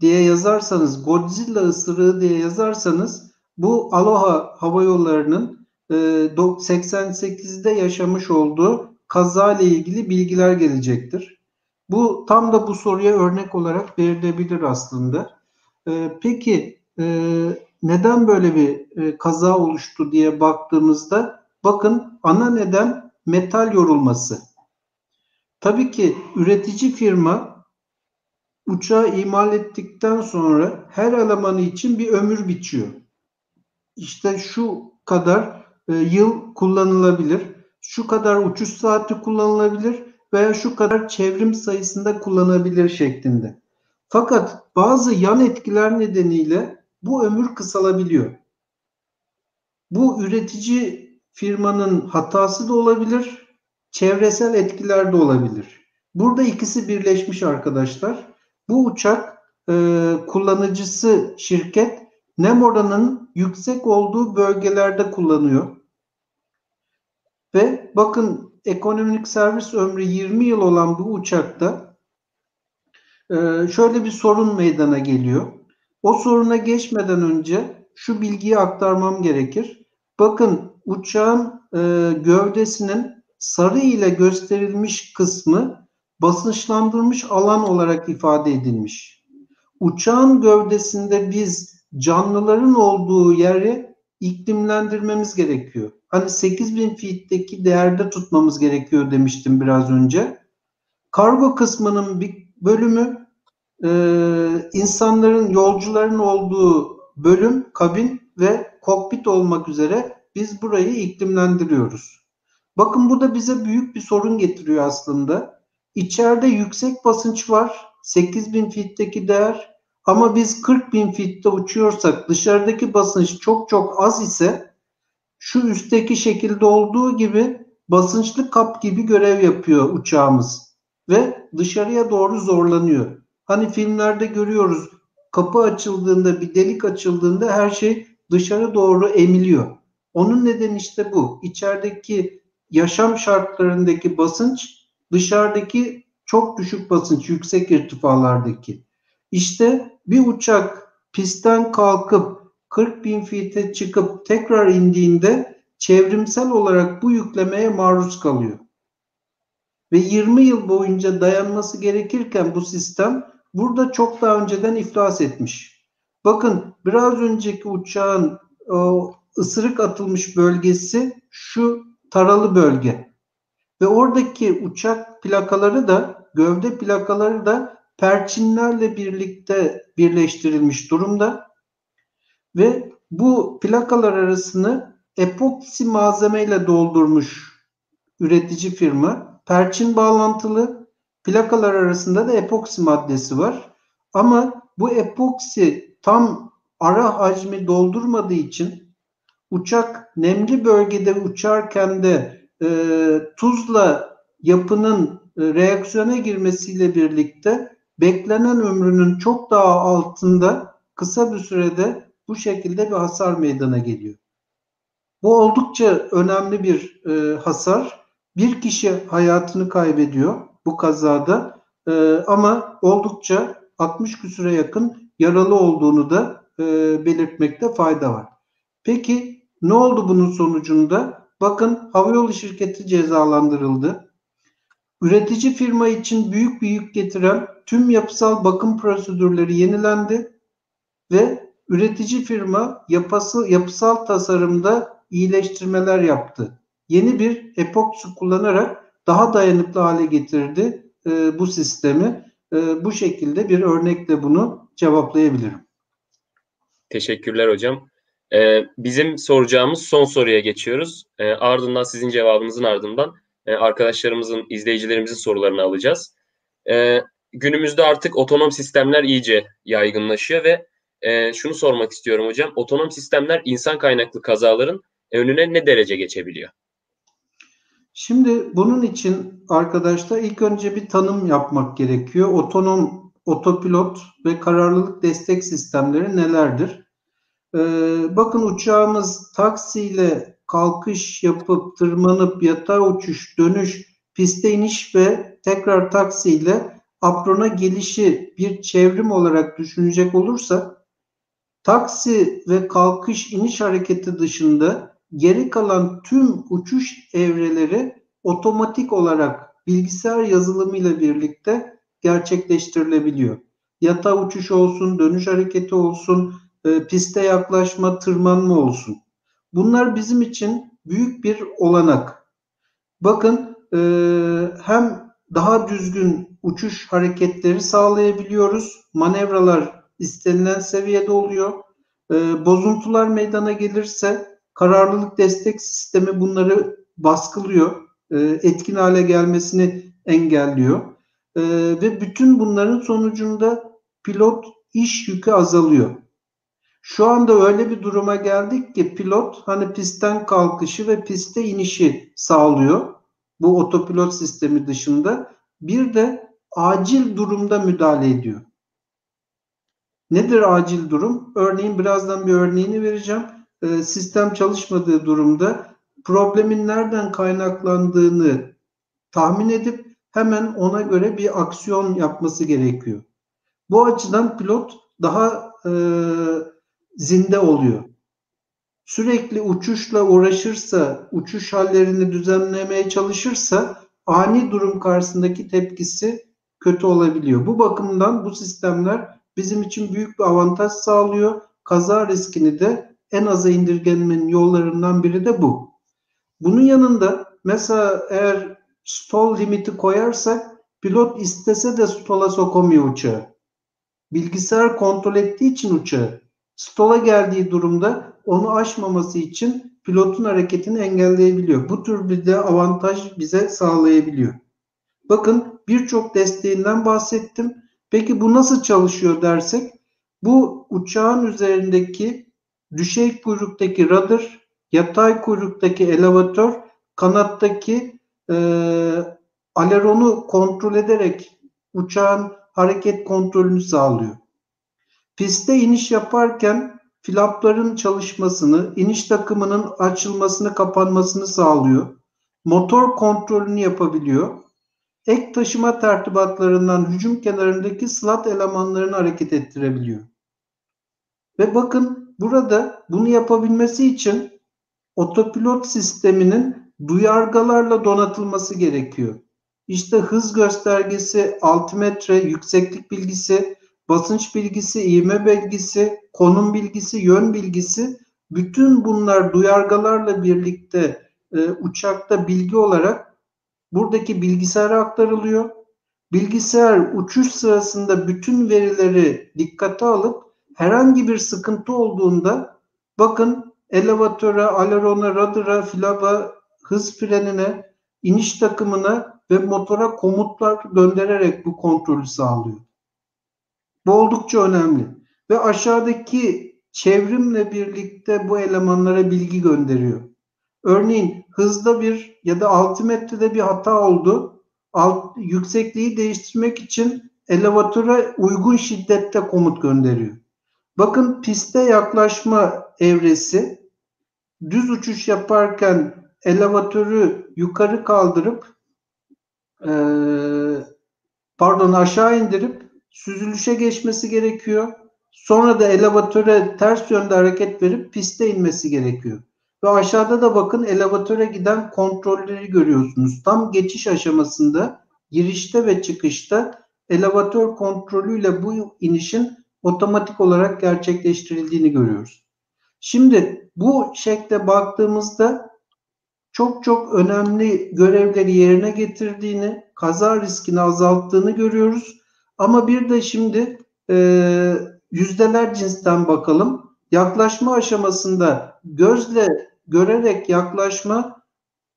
diye yazarsanız, Godzilla ısırığı diye yazarsanız bu Aloha Hava Yolları'nın e, 88'de yaşamış olduğu kaza ile ilgili bilgiler gelecektir. Bu tam da bu soruya örnek olarak verilebilir aslında. E, peki e, neden böyle bir e, kaza oluştu diye baktığımızda bakın ana neden metal yorulması. Tabii ki üretici firma uçağı imal ettikten sonra her elemanı için bir ömür biçiyor. İşte şu kadar e, yıl kullanılabilir, şu kadar uçuş saati kullanılabilir veya şu kadar çevrim sayısında kullanabilir şeklinde. Fakat bazı yan etkiler nedeniyle bu ömür kısalabiliyor. Bu üretici firmanın hatası da olabilir, çevresel etkiler de olabilir. Burada ikisi birleşmiş arkadaşlar. Bu uçak e, kullanıcısı şirket nem oranının yüksek olduğu bölgelerde kullanıyor. Ve bakın ekonomik servis ömrü 20 yıl olan bu uçakta e, şöyle bir sorun meydana geliyor. O soruna geçmeden önce şu bilgiyi aktarmam gerekir. Bakın uçağın e, gövdesinin sarı ile gösterilmiş kısmı basınçlandırılmış alan olarak ifade edilmiş. Uçağın gövdesinde biz canlıların olduğu yeri iklimlendirmemiz gerekiyor. Hani 8000 feet'teki değerde tutmamız gerekiyor demiştim biraz önce. Kargo kısmının bir bölümü e, insanların, yolcuların olduğu bölüm, kabin ve kokpit olmak üzere biz burayı iklimlendiriyoruz. Bakın bu da bize büyük bir sorun getiriyor aslında. İçeride yüksek basınç var. 8000 feet'teki değer. Ama biz 40 bin feet'te uçuyorsak dışarıdaki basınç çok çok az ise şu üstteki şekilde olduğu gibi basınçlı kap gibi görev yapıyor uçağımız ve dışarıya doğru zorlanıyor. Hani filmlerde görüyoruz kapı açıldığında bir delik açıldığında her şey dışarı doğru emiliyor. Onun nedeni işte bu. İçerideki yaşam şartlarındaki basınç dışarıdaki çok düşük basınç, yüksek irtifalardaki. İşte bir uçak pistten kalkıp 40 bin feet'e çıkıp tekrar indiğinde çevrimsel olarak bu yüklemeye maruz kalıyor. Ve 20 yıl boyunca dayanması gerekirken bu sistem burada çok daha önceden iflas etmiş. Bakın biraz önceki uçağın o ısırık atılmış bölgesi şu taralı bölge. Ve oradaki uçak plakaları da gövde plakaları da perçinlerle birlikte birleştirilmiş durumda. Ve bu plakalar arasını epoksi malzemeyle doldurmuş üretici firma. Perçin bağlantılı plakalar arasında da epoksi maddesi var. Ama bu epoksi tam ara hacmi doldurmadığı için uçak nemli bölgede uçarken de e, tuzla yapının e, reaksiyona girmesiyle birlikte beklenen ömrünün çok daha altında kısa bir sürede bu şekilde bir hasar meydana geliyor. Bu oldukça önemli bir e, hasar. Bir kişi hayatını kaybediyor bu kazada e, ama oldukça 60 küsüre yakın yaralı olduğunu da e, belirtmekte fayda var. Peki ne oldu bunun sonucunda? Bakın havayolu şirketi cezalandırıldı. Üretici firma için büyük bir yük getiren tüm yapısal bakım prosedürleri yenilendi ve üretici firma yapısı, yapısal tasarımda iyileştirmeler yaptı. Yeni bir epoksi kullanarak daha dayanıklı hale getirdi e, bu sistemi. E, bu şekilde bir örnekle bunu cevaplayabilirim. Teşekkürler hocam. Ee, bizim soracağımız son soruya geçiyoruz. Ee, ardından sizin cevabınızın ardından e, arkadaşlarımızın, izleyicilerimizin sorularını alacağız. Ee, günümüzde artık otonom sistemler iyice yaygınlaşıyor ve e, şunu sormak istiyorum hocam. Otonom sistemler insan kaynaklı kazaların önüne ne derece geçebiliyor? Şimdi bunun için arkadaşlar ilk önce bir tanım yapmak gerekiyor. Otonom, otopilot ve kararlılık destek sistemleri nelerdir? E, bakın uçağımız taksiyle kalkış yapıp tırmanıp yatağa uçuş, dönüş, piste iniş ve tekrar taksiyle aprona gelişi bir çevrim olarak düşünecek olursa taksi ve kalkış iniş hareketi dışında geri kalan tüm uçuş evreleri otomatik olarak bilgisayar yazılımıyla birlikte gerçekleştirilebiliyor. Yatağa uçuş olsun, dönüş hareketi olsun, e, piste yaklaşma, tırmanma olsun. Bunlar bizim için büyük bir olanak. Bakın e, hem daha düzgün uçuş hareketleri sağlayabiliyoruz. Manevralar istenilen seviyede oluyor. E, bozuntular meydana gelirse kararlılık destek sistemi bunları baskılıyor. E, etkin hale gelmesini engelliyor. E, ve bütün bunların sonucunda pilot iş yükü azalıyor. Şu anda öyle bir duruma geldik ki pilot hani pistten kalkışı ve piste inişi sağlıyor. Bu otopilot sistemi dışında bir de acil durumda müdahale ediyor. Nedir acil durum? Örneğin birazdan bir örneğini vereceğim. E, sistem çalışmadığı durumda problemin nereden kaynaklandığını tahmin edip hemen ona göre bir aksiyon yapması gerekiyor. Bu açıdan pilot daha e, zinde oluyor. Sürekli uçuşla uğraşırsa, uçuş hallerini düzenlemeye çalışırsa ani durum karşısındaki tepkisi kötü olabiliyor. Bu bakımdan bu sistemler bizim için büyük bir avantaj sağlıyor. Kaza riskini de en aza indirgemenin yollarından biri de bu. Bunun yanında mesela eğer stall limiti koyarsak pilot istese de stola sokamıyor uçağı. Bilgisayar kontrol ettiği için uçağı stola geldiği durumda onu aşmaması için pilotun hareketini engelleyebiliyor. Bu tür bir de avantaj bize sağlayabiliyor. Bakın birçok desteğinden bahsettim. Peki bu nasıl çalışıyor dersek bu uçağın üzerindeki düşey kuyruktaki radar, yatay kuyruktaki elevatör, kanattaki e, aleronu kontrol ederek uçağın hareket kontrolünü sağlıyor. Piste iniş yaparken flapların çalışmasını, iniş takımının açılmasını, kapanmasını sağlıyor. Motor kontrolünü yapabiliyor. Ek taşıma tertibatlarından hücum kenarındaki slat elemanlarını hareket ettirebiliyor. Ve bakın burada bunu yapabilmesi için otopilot sisteminin duyargalarla donatılması gerekiyor. İşte hız göstergesi, altimetre, yükseklik bilgisi, basınç bilgisi, ivme bilgisi, konum bilgisi, yön bilgisi bütün bunlar duyargalarla birlikte e, uçakta bilgi olarak buradaki bilgisayara aktarılıyor. Bilgisayar uçuş sırasında bütün verileri dikkate alıp herhangi bir sıkıntı olduğunda bakın elevatöre, alerona, radara, flaba, hız frenine, iniş takımına ve motora komutlar göndererek bu kontrolü sağlıyor. Bu oldukça önemli. Ve aşağıdaki çevrimle birlikte bu elemanlara bilgi gönderiyor. Örneğin hızda bir ya da altimetrede bir hata oldu. Alt, yüksekliği değiştirmek için elevatöre uygun şiddette komut gönderiyor. Bakın piste yaklaşma evresi düz uçuş yaparken elevatörü yukarı kaldırıp e, pardon aşağı indirip süzülüşe geçmesi gerekiyor. Sonra da elevatöre ters yönde hareket verip piste inmesi gerekiyor. Ve aşağıda da bakın elevatöre giden kontrolleri görüyorsunuz. Tam geçiş aşamasında girişte ve çıkışta elevatör kontrolüyle bu inişin otomatik olarak gerçekleştirildiğini görüyoruz. Şimdi bu şekle baktığımızda çok çok önemli görevleri yerine getirdiğini, kaza riskini azalttığını görüyoruz. Ama bir de şimdi e, yüzdeler cinsten bakalım. Yaklaşma aşamasında gözle görerek yaklaşma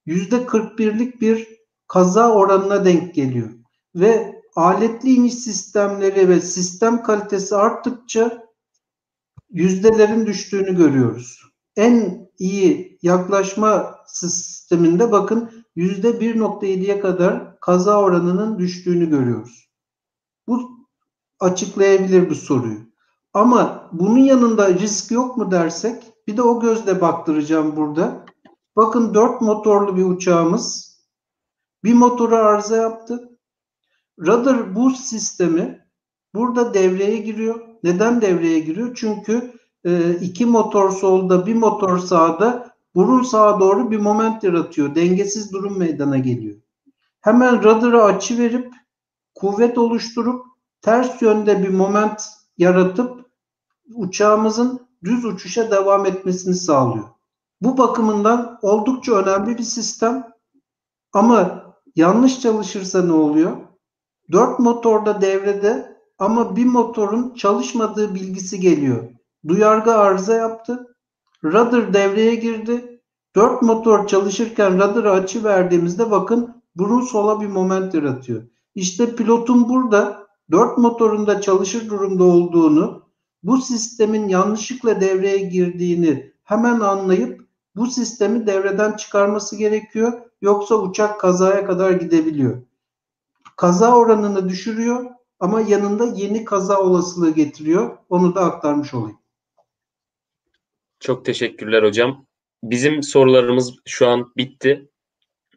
yüzde 41'lik bir kaza oranına denk geliyor. Ve aletli iniş sistemleri ve sistem kalitesi arttıkça yüzdelerin düştüğünü görüyoruz. En iyi yaklaşma sisteminde bakın yüzde 1.7'ye kadar kaza oranının düştüğünü görüyoruz. Bu açıklayabilir bu soruyu. Ama bunun yanında risk yok mu dersek bir de o gözle baktıracağım burada. Bakın dört motorlu bir uçağımız bir motoru arıza yaptı. Rudder boost sistemi burada devreye giriyor. Neden devreye giriyor? Çünkü e, iki motor solda bir motor sağda burun sağa doğru bir moment yaratıyor. Dengesiz durum meydana geliyor. Hemen rudder'ı açı verip kuvvet oluşturup ters yönde bir moment yaratıp uçağımızın düz uçuşa devam etmesini sağlıyor. Bu bakımından oldukça önemli bir sistem. Ama yanlış çalışırsa ne oluyor? Dört motor da devrede ama bir motorun çalışmadığı bilgisi geliyor. Duyargı arıza yaptı. Rudder devreye girdi. Dört motor çalışırken rudder'ı açı verdiğimizde bakın burun sola bir moment yaratıyor. İşte pilotun burada dört motorunda çalışır durumda olduğunu, bu sistemin yanlışlıkla devreye girdiğini hemen anlayıp bu sistemi devreden çıkarması gerekiyor. Yoksa uçak kazaya kadar gidebiliyor. Kaza oranını düşürüyor ama yanında yeni kaza olasılığı getiriyor. Onu da aktarmış olayım. Çok teşekkürler hocam. Bizim sorularımız şu an bitti.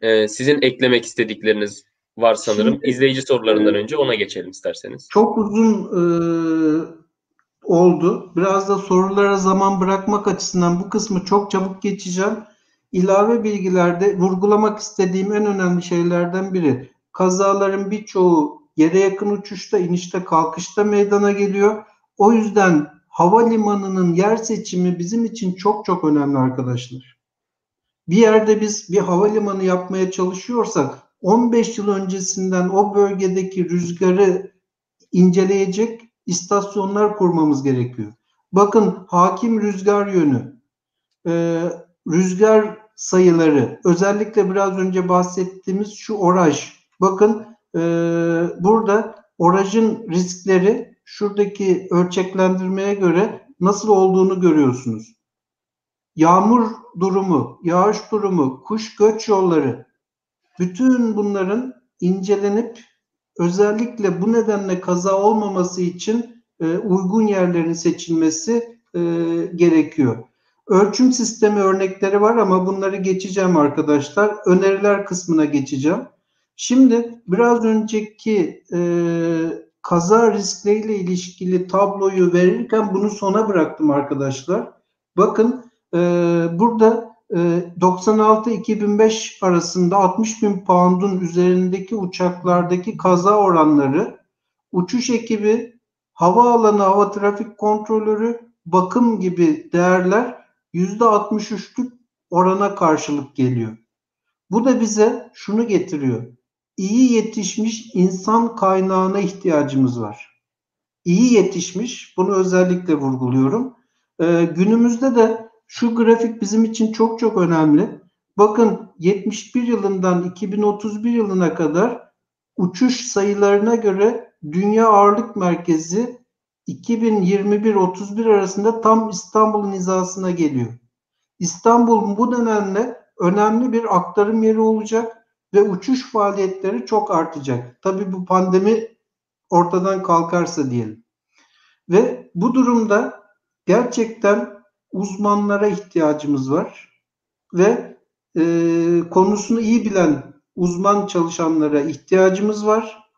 Ee, sizin eklemek istedikleriniz var sanırım. Şimdi, İzleyici sorularından e, önce ona geçelim isterseniz. Çok uzun e, oldu. Biraz da sorulara zaman bırakmak açısından bu kısmı çok çabuk geçeceğim. İlave bilgilerde vurgulamak istediğim en önemli şeylerden biri. Kazaların birçoğu yere yakın uçuşta, inişte, kalkışta meydana geliyor. O yüzden havalimanının yer seçimi bizim için çok çok önemli arkadaşlar. Bir yerde biz bir havalimanı yapmaya çalışıyorsak 15 yıl öncesinden o bölgedeki rüzgarı inceleyecek istasyonlar kurmamız gerekiyor. Bakın hakim rüzgar yönü, e, rüzgar sayıları, özellikle biraz önce bahsettiğimiz şu oraj. Bakın e, burada orajın riskleri şuradaki ölçeklendirmeye göre nasıl olduğunu görüyorsunuz. Yağmur durumu, yağış durumu, kuş göç yolları, bütün bunların incelenip özellikle bu nedenle kaza olmaması için e, uygun yerlerin seçilmesi e, gerekiyor. Ölçüm sistemi örnekleri var ama bunları geçeceğim arkadaşlar. Öneriler kısmına geçeceğim. Şimdi biraz önceki e, kaza riskleriyle ilişkili tabloyu verirken bunu sona bıraktım arkadaşlar. Bakın e, burada 96-2005 ee, arasında 60 bin pound'un üzerindeki uçaklardaki kaza oranları uçuş ekibi, havaalanı hava trafik kontrolörü, bakım gibi değerler %63'lük orana karşılık geliyor. Bu da bize şunu getiriyor. İyi yetişmiş insan kaynağına ihtiyacımız var. İyi yetişmiş, bunu özellikle vurguluyorum. Ee, günümüzde de şu grafik bizim için çok çok önemli. Bakın 71 yılından 2031 yılına kadar uçuş sayılarına göre Dünya Ağırlık Merkezi 2021-31 arasında tam İstanbul'un hizasına geliyor. İstanbul bu nedenle önemli bir aktarım yeri olacak ve uçuş faaliyetleri çok artacak. Tabii bu pandemi ortadan kalkarsa diyelim. Ve bu durumda gerçekten uzmanlara ihtiyacımız var ve e, konusunu iyi bilen uzman çalışanlara ihtiyacımız var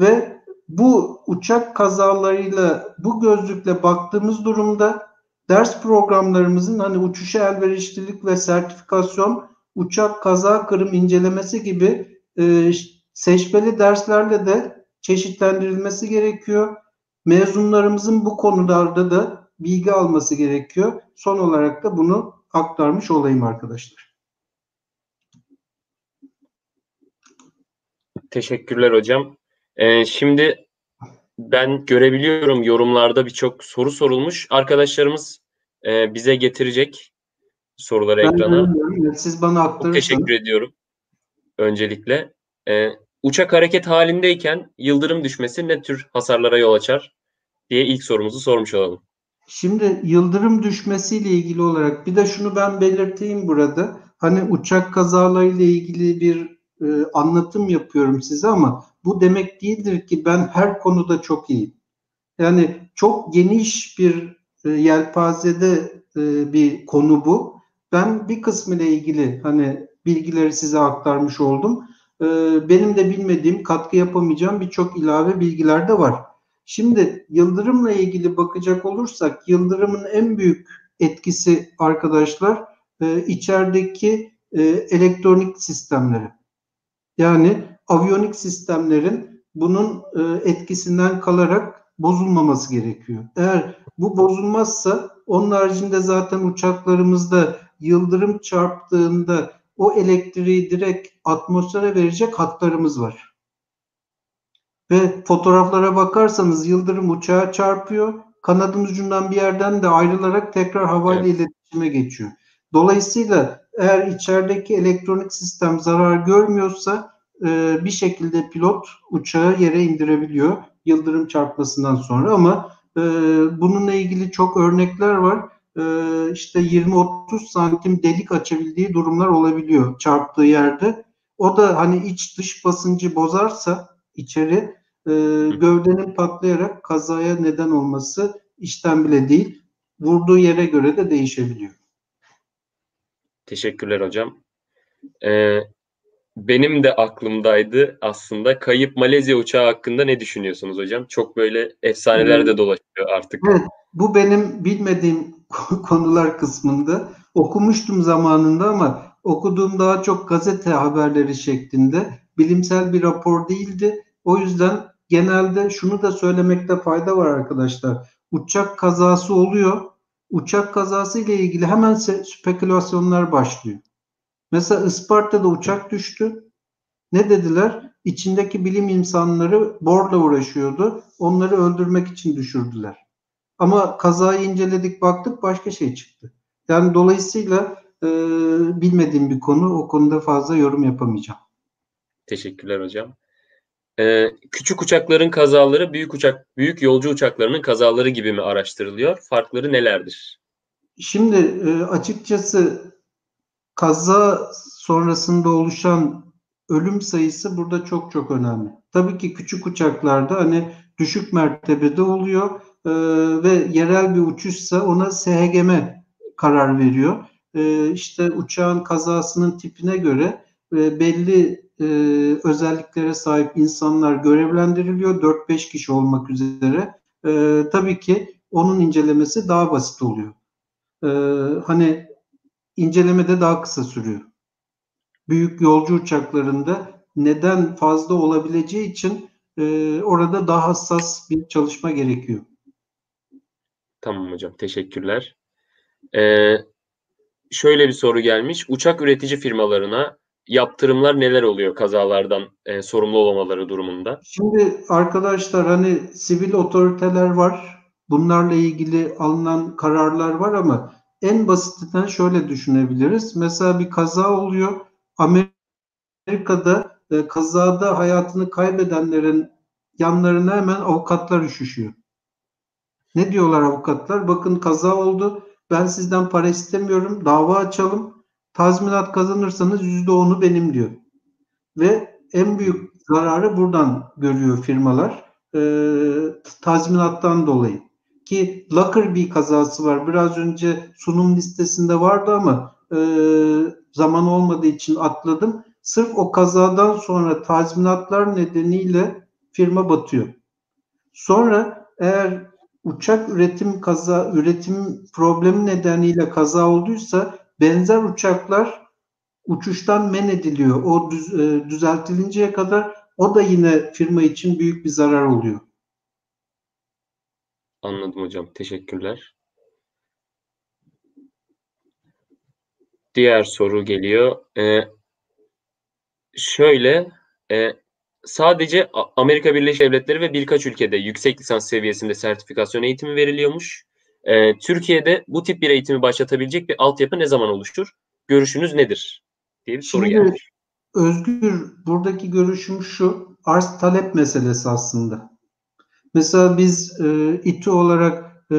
ve bu uçak kazalarıyla bu gözlükle baktığımız durumda ders programlarımızın hani uçuşa elverişlilik ve sertifikasyon, uçak kaza kırım incelemesi gibi e, seçmeli derslerle de çeşitlendirilmesi gerekiyor. Mezunlarımızın bu konularda da bilgi alması gerekiyor. Son olarak da bunu aktarmış olayım arkadaşlar. Teşekkürler hocam. Ee, şimdi ben görebiliyorum yorumlarda birçok soru sorulmuş. Arkadaşlarımız e, bize getirecek soruları ben ekrana. Siz bana aktarırsanız. Çok teşekkür ediyorum öncelikle. Ee, uçak hareket halindeyken yıldırım düşmesi ne tür hasarlara yol açar diye ilk sorumuzu sormuş olalım. Şimdi yıldırım düşmesiyle ilgili olarak bir de şunu ben belirteyim burada. Hani uçak kazalarıyla ilgili bir e, anlatım yapıyorum size ama bu demek değildir ki ben her konuda çok iyiyim. Yani çok geniş bir e, yelpazede e, bir konu bu. Ben bir kısmı ile ilgili hani bilgileri size aktarmış oldum. E, benim de bilmediğim, katkı yapamayacağım birçok ilave bilgiler de var. Şimdi yıldırımla ilgili bakacak olursak yıldırımın en büyük etkisi arkadaşlar e, içerideki e, elektronik sistemleri. Yani aviyonik sistemlerin bunun e, etkisinden kalarak bozulmaması gerekiyor. Eğer bu bozulmazsa onun haricinde zaten uçaklarımızda yıldırım çarptığında o elektriği direkt atmosfere verecek hatlarımız var. Ve fotoğraflara bakarsanız yıldırım uçağa çarpıyor. Kanadın ucundan bir yerden de ayrılarak tekrar havayla evet. iletişime geçiyor. Dolayısıyla eğer içerideki elektronik sistem zarar görmüyorsa e, bir şekilde pilot uçağı yere indirebiliyor yıldırım çarpmasından sonra ama e, bununla ilgili çok örnekler var. E, işte 20-30 santim delik açabildiği durumlar olabiliyor çarptığı yerde. O da hani iç dış basıncı bozarsa içeri e, gövdenin patlayarak kazaya neden olması işten bile değil. Vurduğu yere göre de değişebiliyor. Teşekkürler hocam. Ee, benim de aklımdaydı aslında. Kayıp Malezya uçağı hakkında ne düşünüyorsunuz hocam? Çok böyle efsaneler de dolaşıyor artık. Evet, bu benim bilmediğim *laughs* konular kısmında. Okumuştum zamanında ama okuduğum daha çok gazete haberleri şeklinde. Bilimsel bir rapor değildi. O yüzden genelde şunu da söylemekte fayda var arkadaşlar. Uçak kazası oluyor. Uçak kazası ile ilgili hemen spekülasyonlar başlıyor. Mesela Isparta'da uçak düştü. Ne dediler? İçindeki bilim insanları borla uğraşıyordu. Onları öldürmek için düşürdüler. Ama kazayı inceledik baktık başka şey çıktı. Yani dolayısıyla e, bilmediğim bir konu. O konuda fazla yorum yapamayacağım. Teşekkürler hocam. Ee, küçük uçakların kazaları büyük uçak büyük yolcu uçaklarının kazaları gibi mi araştırılıyor? Farkları nelerdir? Şimdi e, açıkçası kaza sonrasında oluşan ölüm sayısı burada çok çok önemli. Tabii ki küçük uçaklarda hani düşük mertebede oluyor e, ve yerel bir uçuşsa ona SHGM karar veriyor. E, işte uçağın kazasının tipine göre e, belli e, özelliklere sahip insanlar görevlendiriliyor. 4-5 kişi olmak üzere. E, tabii ki onun incelemesi daha basit oluyor. E, hani inceleme de daha kısa sürüyor. Büyük yolcu uçaklarında neden fazla olabileceği için e, orada daha hassas bir çalışma gerekiyor. Tamam hocam teşekkürler. Ee, şöyle bir soru gelmiş. Uçak üretici firmalarına yaptırımlar neler oluyor kazalardan e, sorumlu olmaları durumunda? Şimdi arkadaşlar hani sivil otoriteler var. Bunlarla ilgili alınan kararlar var ama en basitinden şöyle düşünebiliriz. Mesela bir kaza oluyor. Amerika'da e, kazada hayatını kaybedenlerin yanlarına hemen avukatlar üşüşüyor. Ne diyorlar avukatlar? Bakın kaza oldu. Ben sizden para istemiyorum. Dava açalım. Tazminat kazanırsanız yüzde onu benim diyor. Ve en büyük zararı buradan görüyor firmalar. E, tazminattan dolayı ki Lockerbie kazası var. Biraz önce sunum listesinde vardı ama e, zaman olmadığı için atladım. Sırf o kazadan sonra tazminatlar nedeniyle firma batıyor. Sonra eğer uçak üretim kaza üretim problemi nedeniyle kaza olduysa benzer uçaklar uçuştan men ediliyor. O düz, e, düzeltilinceye kadar o da yine firma için büyük bir zarar oluyor. Anladım hocam. Teşekkürler. Diğer soru geliyor. Ee, şöyle e, sadece Amerika Birleşik Devletleri ve birkaç ülkede yüksek lisans seviyesinde sertifikasyon eğitimi veriliyormuş. Ee, Türkiye'de bu tip bir eğitimi başlatabilecek bir altyapı ne zaman oluşur? Görüşünüz nedir? diye bir soru Şimdi, gelmiş. Özgür buradaki görüşüm şu arz talep meselesi aslında. Mesela biz e, İTÜ olarak e,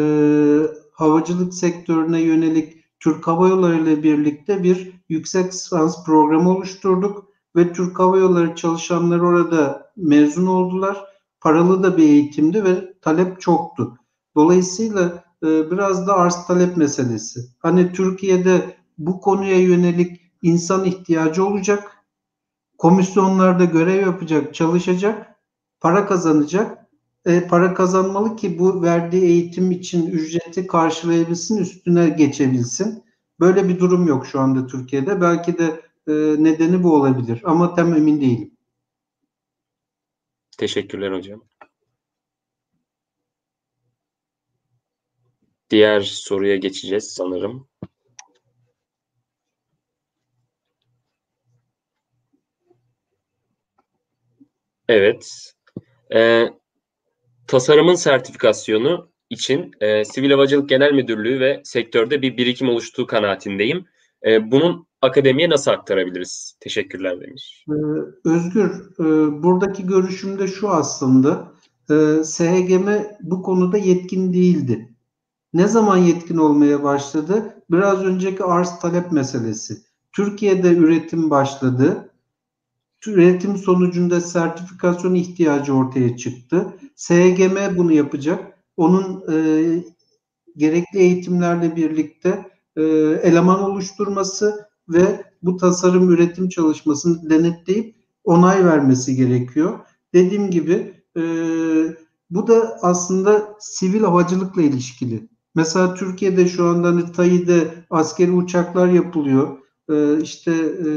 havacılık sektörüne yönelik Türk Hava Yolları ile birlikte bir yüksek lisans programı oluşturduk ve Türk Hava Yolları çalışanları orada mezun oldular. paralı da bir eğitimdi ve talep çoktu. Dolayısıyla e, biraz da arz talep meselesi. Hani Türkiye'de bu konuya yönelik insan ihtiyacı olacak. Komisyonlarda görev yapacak, çalışacak, para kazanacak. E, para kazanmalı ki bu verdiği eğitim için ücreti karşılayabilsin, üstüne geçebilsin. Böyle bir durum yok şu anda Türkiye'de. Belki de e, nedeni bu olabilir ama tam emin değilim. Teşekkürler hocam. Diğer soruya geçeceğiz sanırım. Evet. Ee, tasarımın sertifikasyonu için e, Sivil Havacılık Genel Müdürlüğü ve sektörde bir birikim oluştuğu kanaatindeyim. E, bunun akademiye nasıl aktarabiliriz? Teşekkürler demiş. Ee, Özgür, e, buradaki görüşüm de şu aslında. E, SHGM bu konuda yetkin değildi. Ne zaman yetkin olmaya başladı? Biraz önceki arz talep meselesi. Türkiye'de üretim başladı. Üretim sonucunda sertifikasyon ihtiyacı ortaya çıktı. SHGM bunu yapacak. Onun e, gerekli eğitimlerle birlikte e, eleman oluşturması ve bu tasarım üretim çalışmasını denetleyip onay vermesi gerekiyor. Dediğim gibi e, bu da aslında sivil havacılıkla ilişkili. Mesela Türkiye'de şu anda hani TAİ'de askeri uçaklar yapılıyor. E, işte e,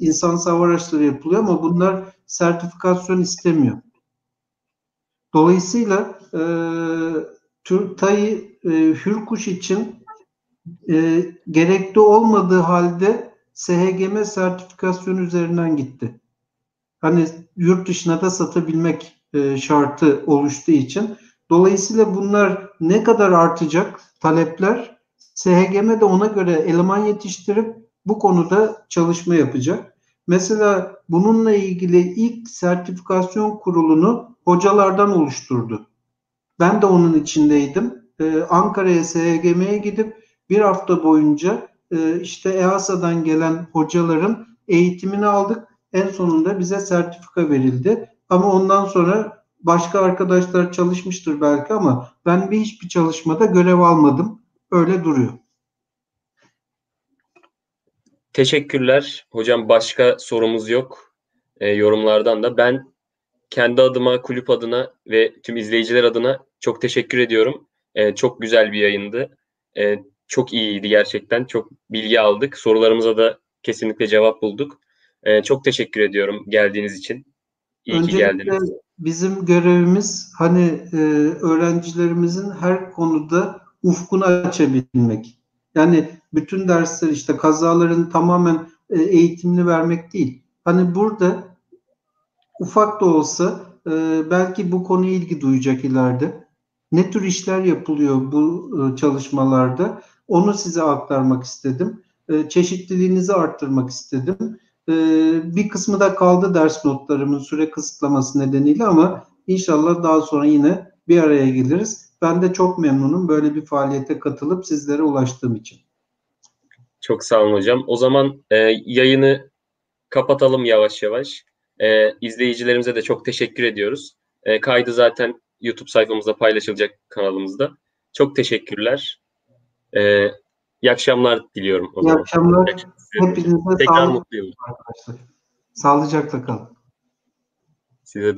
insan hava araçları yapılıyor ama bunlar sertifikasyon istemiyor. Dolayısıyla e, TAİ e, Hürkuş için e, gerekli olmadığı halde SHGM sertifikasyon üzerinden gitti. Hani yurt dışına da satabilmek e, şartı oluştuğu için. Dolayısıyla bunlar ne kadar artacak talepler SHGM de ona göre eleman yetiştirip bu konuda çalışma yapacak. Mesela bununla ilgili ilk sertifikasyon kurulunu hocalardan oluşturdu. Ben de onun içindeydim. Ee, Ankara'ya SHGM'ye gidip bir hafta boyunca e, işte EASA'dan gelen hocaların eğitimini aldık. En sonunda bize sertifika verildi. Ama ondan sonra başka arkadaşlar çalışmıştır belki ama ben bir hiçbir çalışmada görev almadım. Öyle duruyor. Teşekkürler. Hocam başka sorumuz yok. E, yorumlardan da. Ben kendi adıma, kulüp adına ve tüm izleyiciler adına çok teşekkür ediyorum. E, çok güzel bir yayındı. E, çok iyiydi gerçekten. Çok bilgi aldık. Sorularımıza da kesinlikle cevap bulduk. E, çok teşekkür ediyorum geldiğiniz için. İyi Öncelikle ki geldiniz. Bizim görevimiz hani e, öğrencilerimizin her konuda ufkunu açabilmek. Yani bütün dersler işte kazaların tamamen e, eğitimini vermek değil. Hani burada ufak da olsa e, belki bu konuya ilgi duyacak ileride. Ne tür işler yapılıyor bu e, çalışmalarda? Onu size aktarmak istedim. E, çeşitliliğinizi arttırmak istedim. E, bir kısmı da kaldı ders notlarımın süre kısıtlaması nedeniyle ama inşallah daha sonra yine bir araya geliriz. Ben de çok memnunum böyle bir faaliyete katılıp sizlere ulaştığım için. Çok sağ olun hocam. O zaman e, yayını kapatalım yavaş yavaş. E, izleyicilerimize de çok teşekkür ediyoruz. E, kaydı zaten YouTube sayfamızda paylaşılacak kanalımızda. Çok teşekkürler. E, iyi akşamlar diliyorum. O iyi zaman. akşamlar. Hepinize Tekrar sağlık. mutluyum. Arkadaşlar. Sağlıcakla kalın. Size de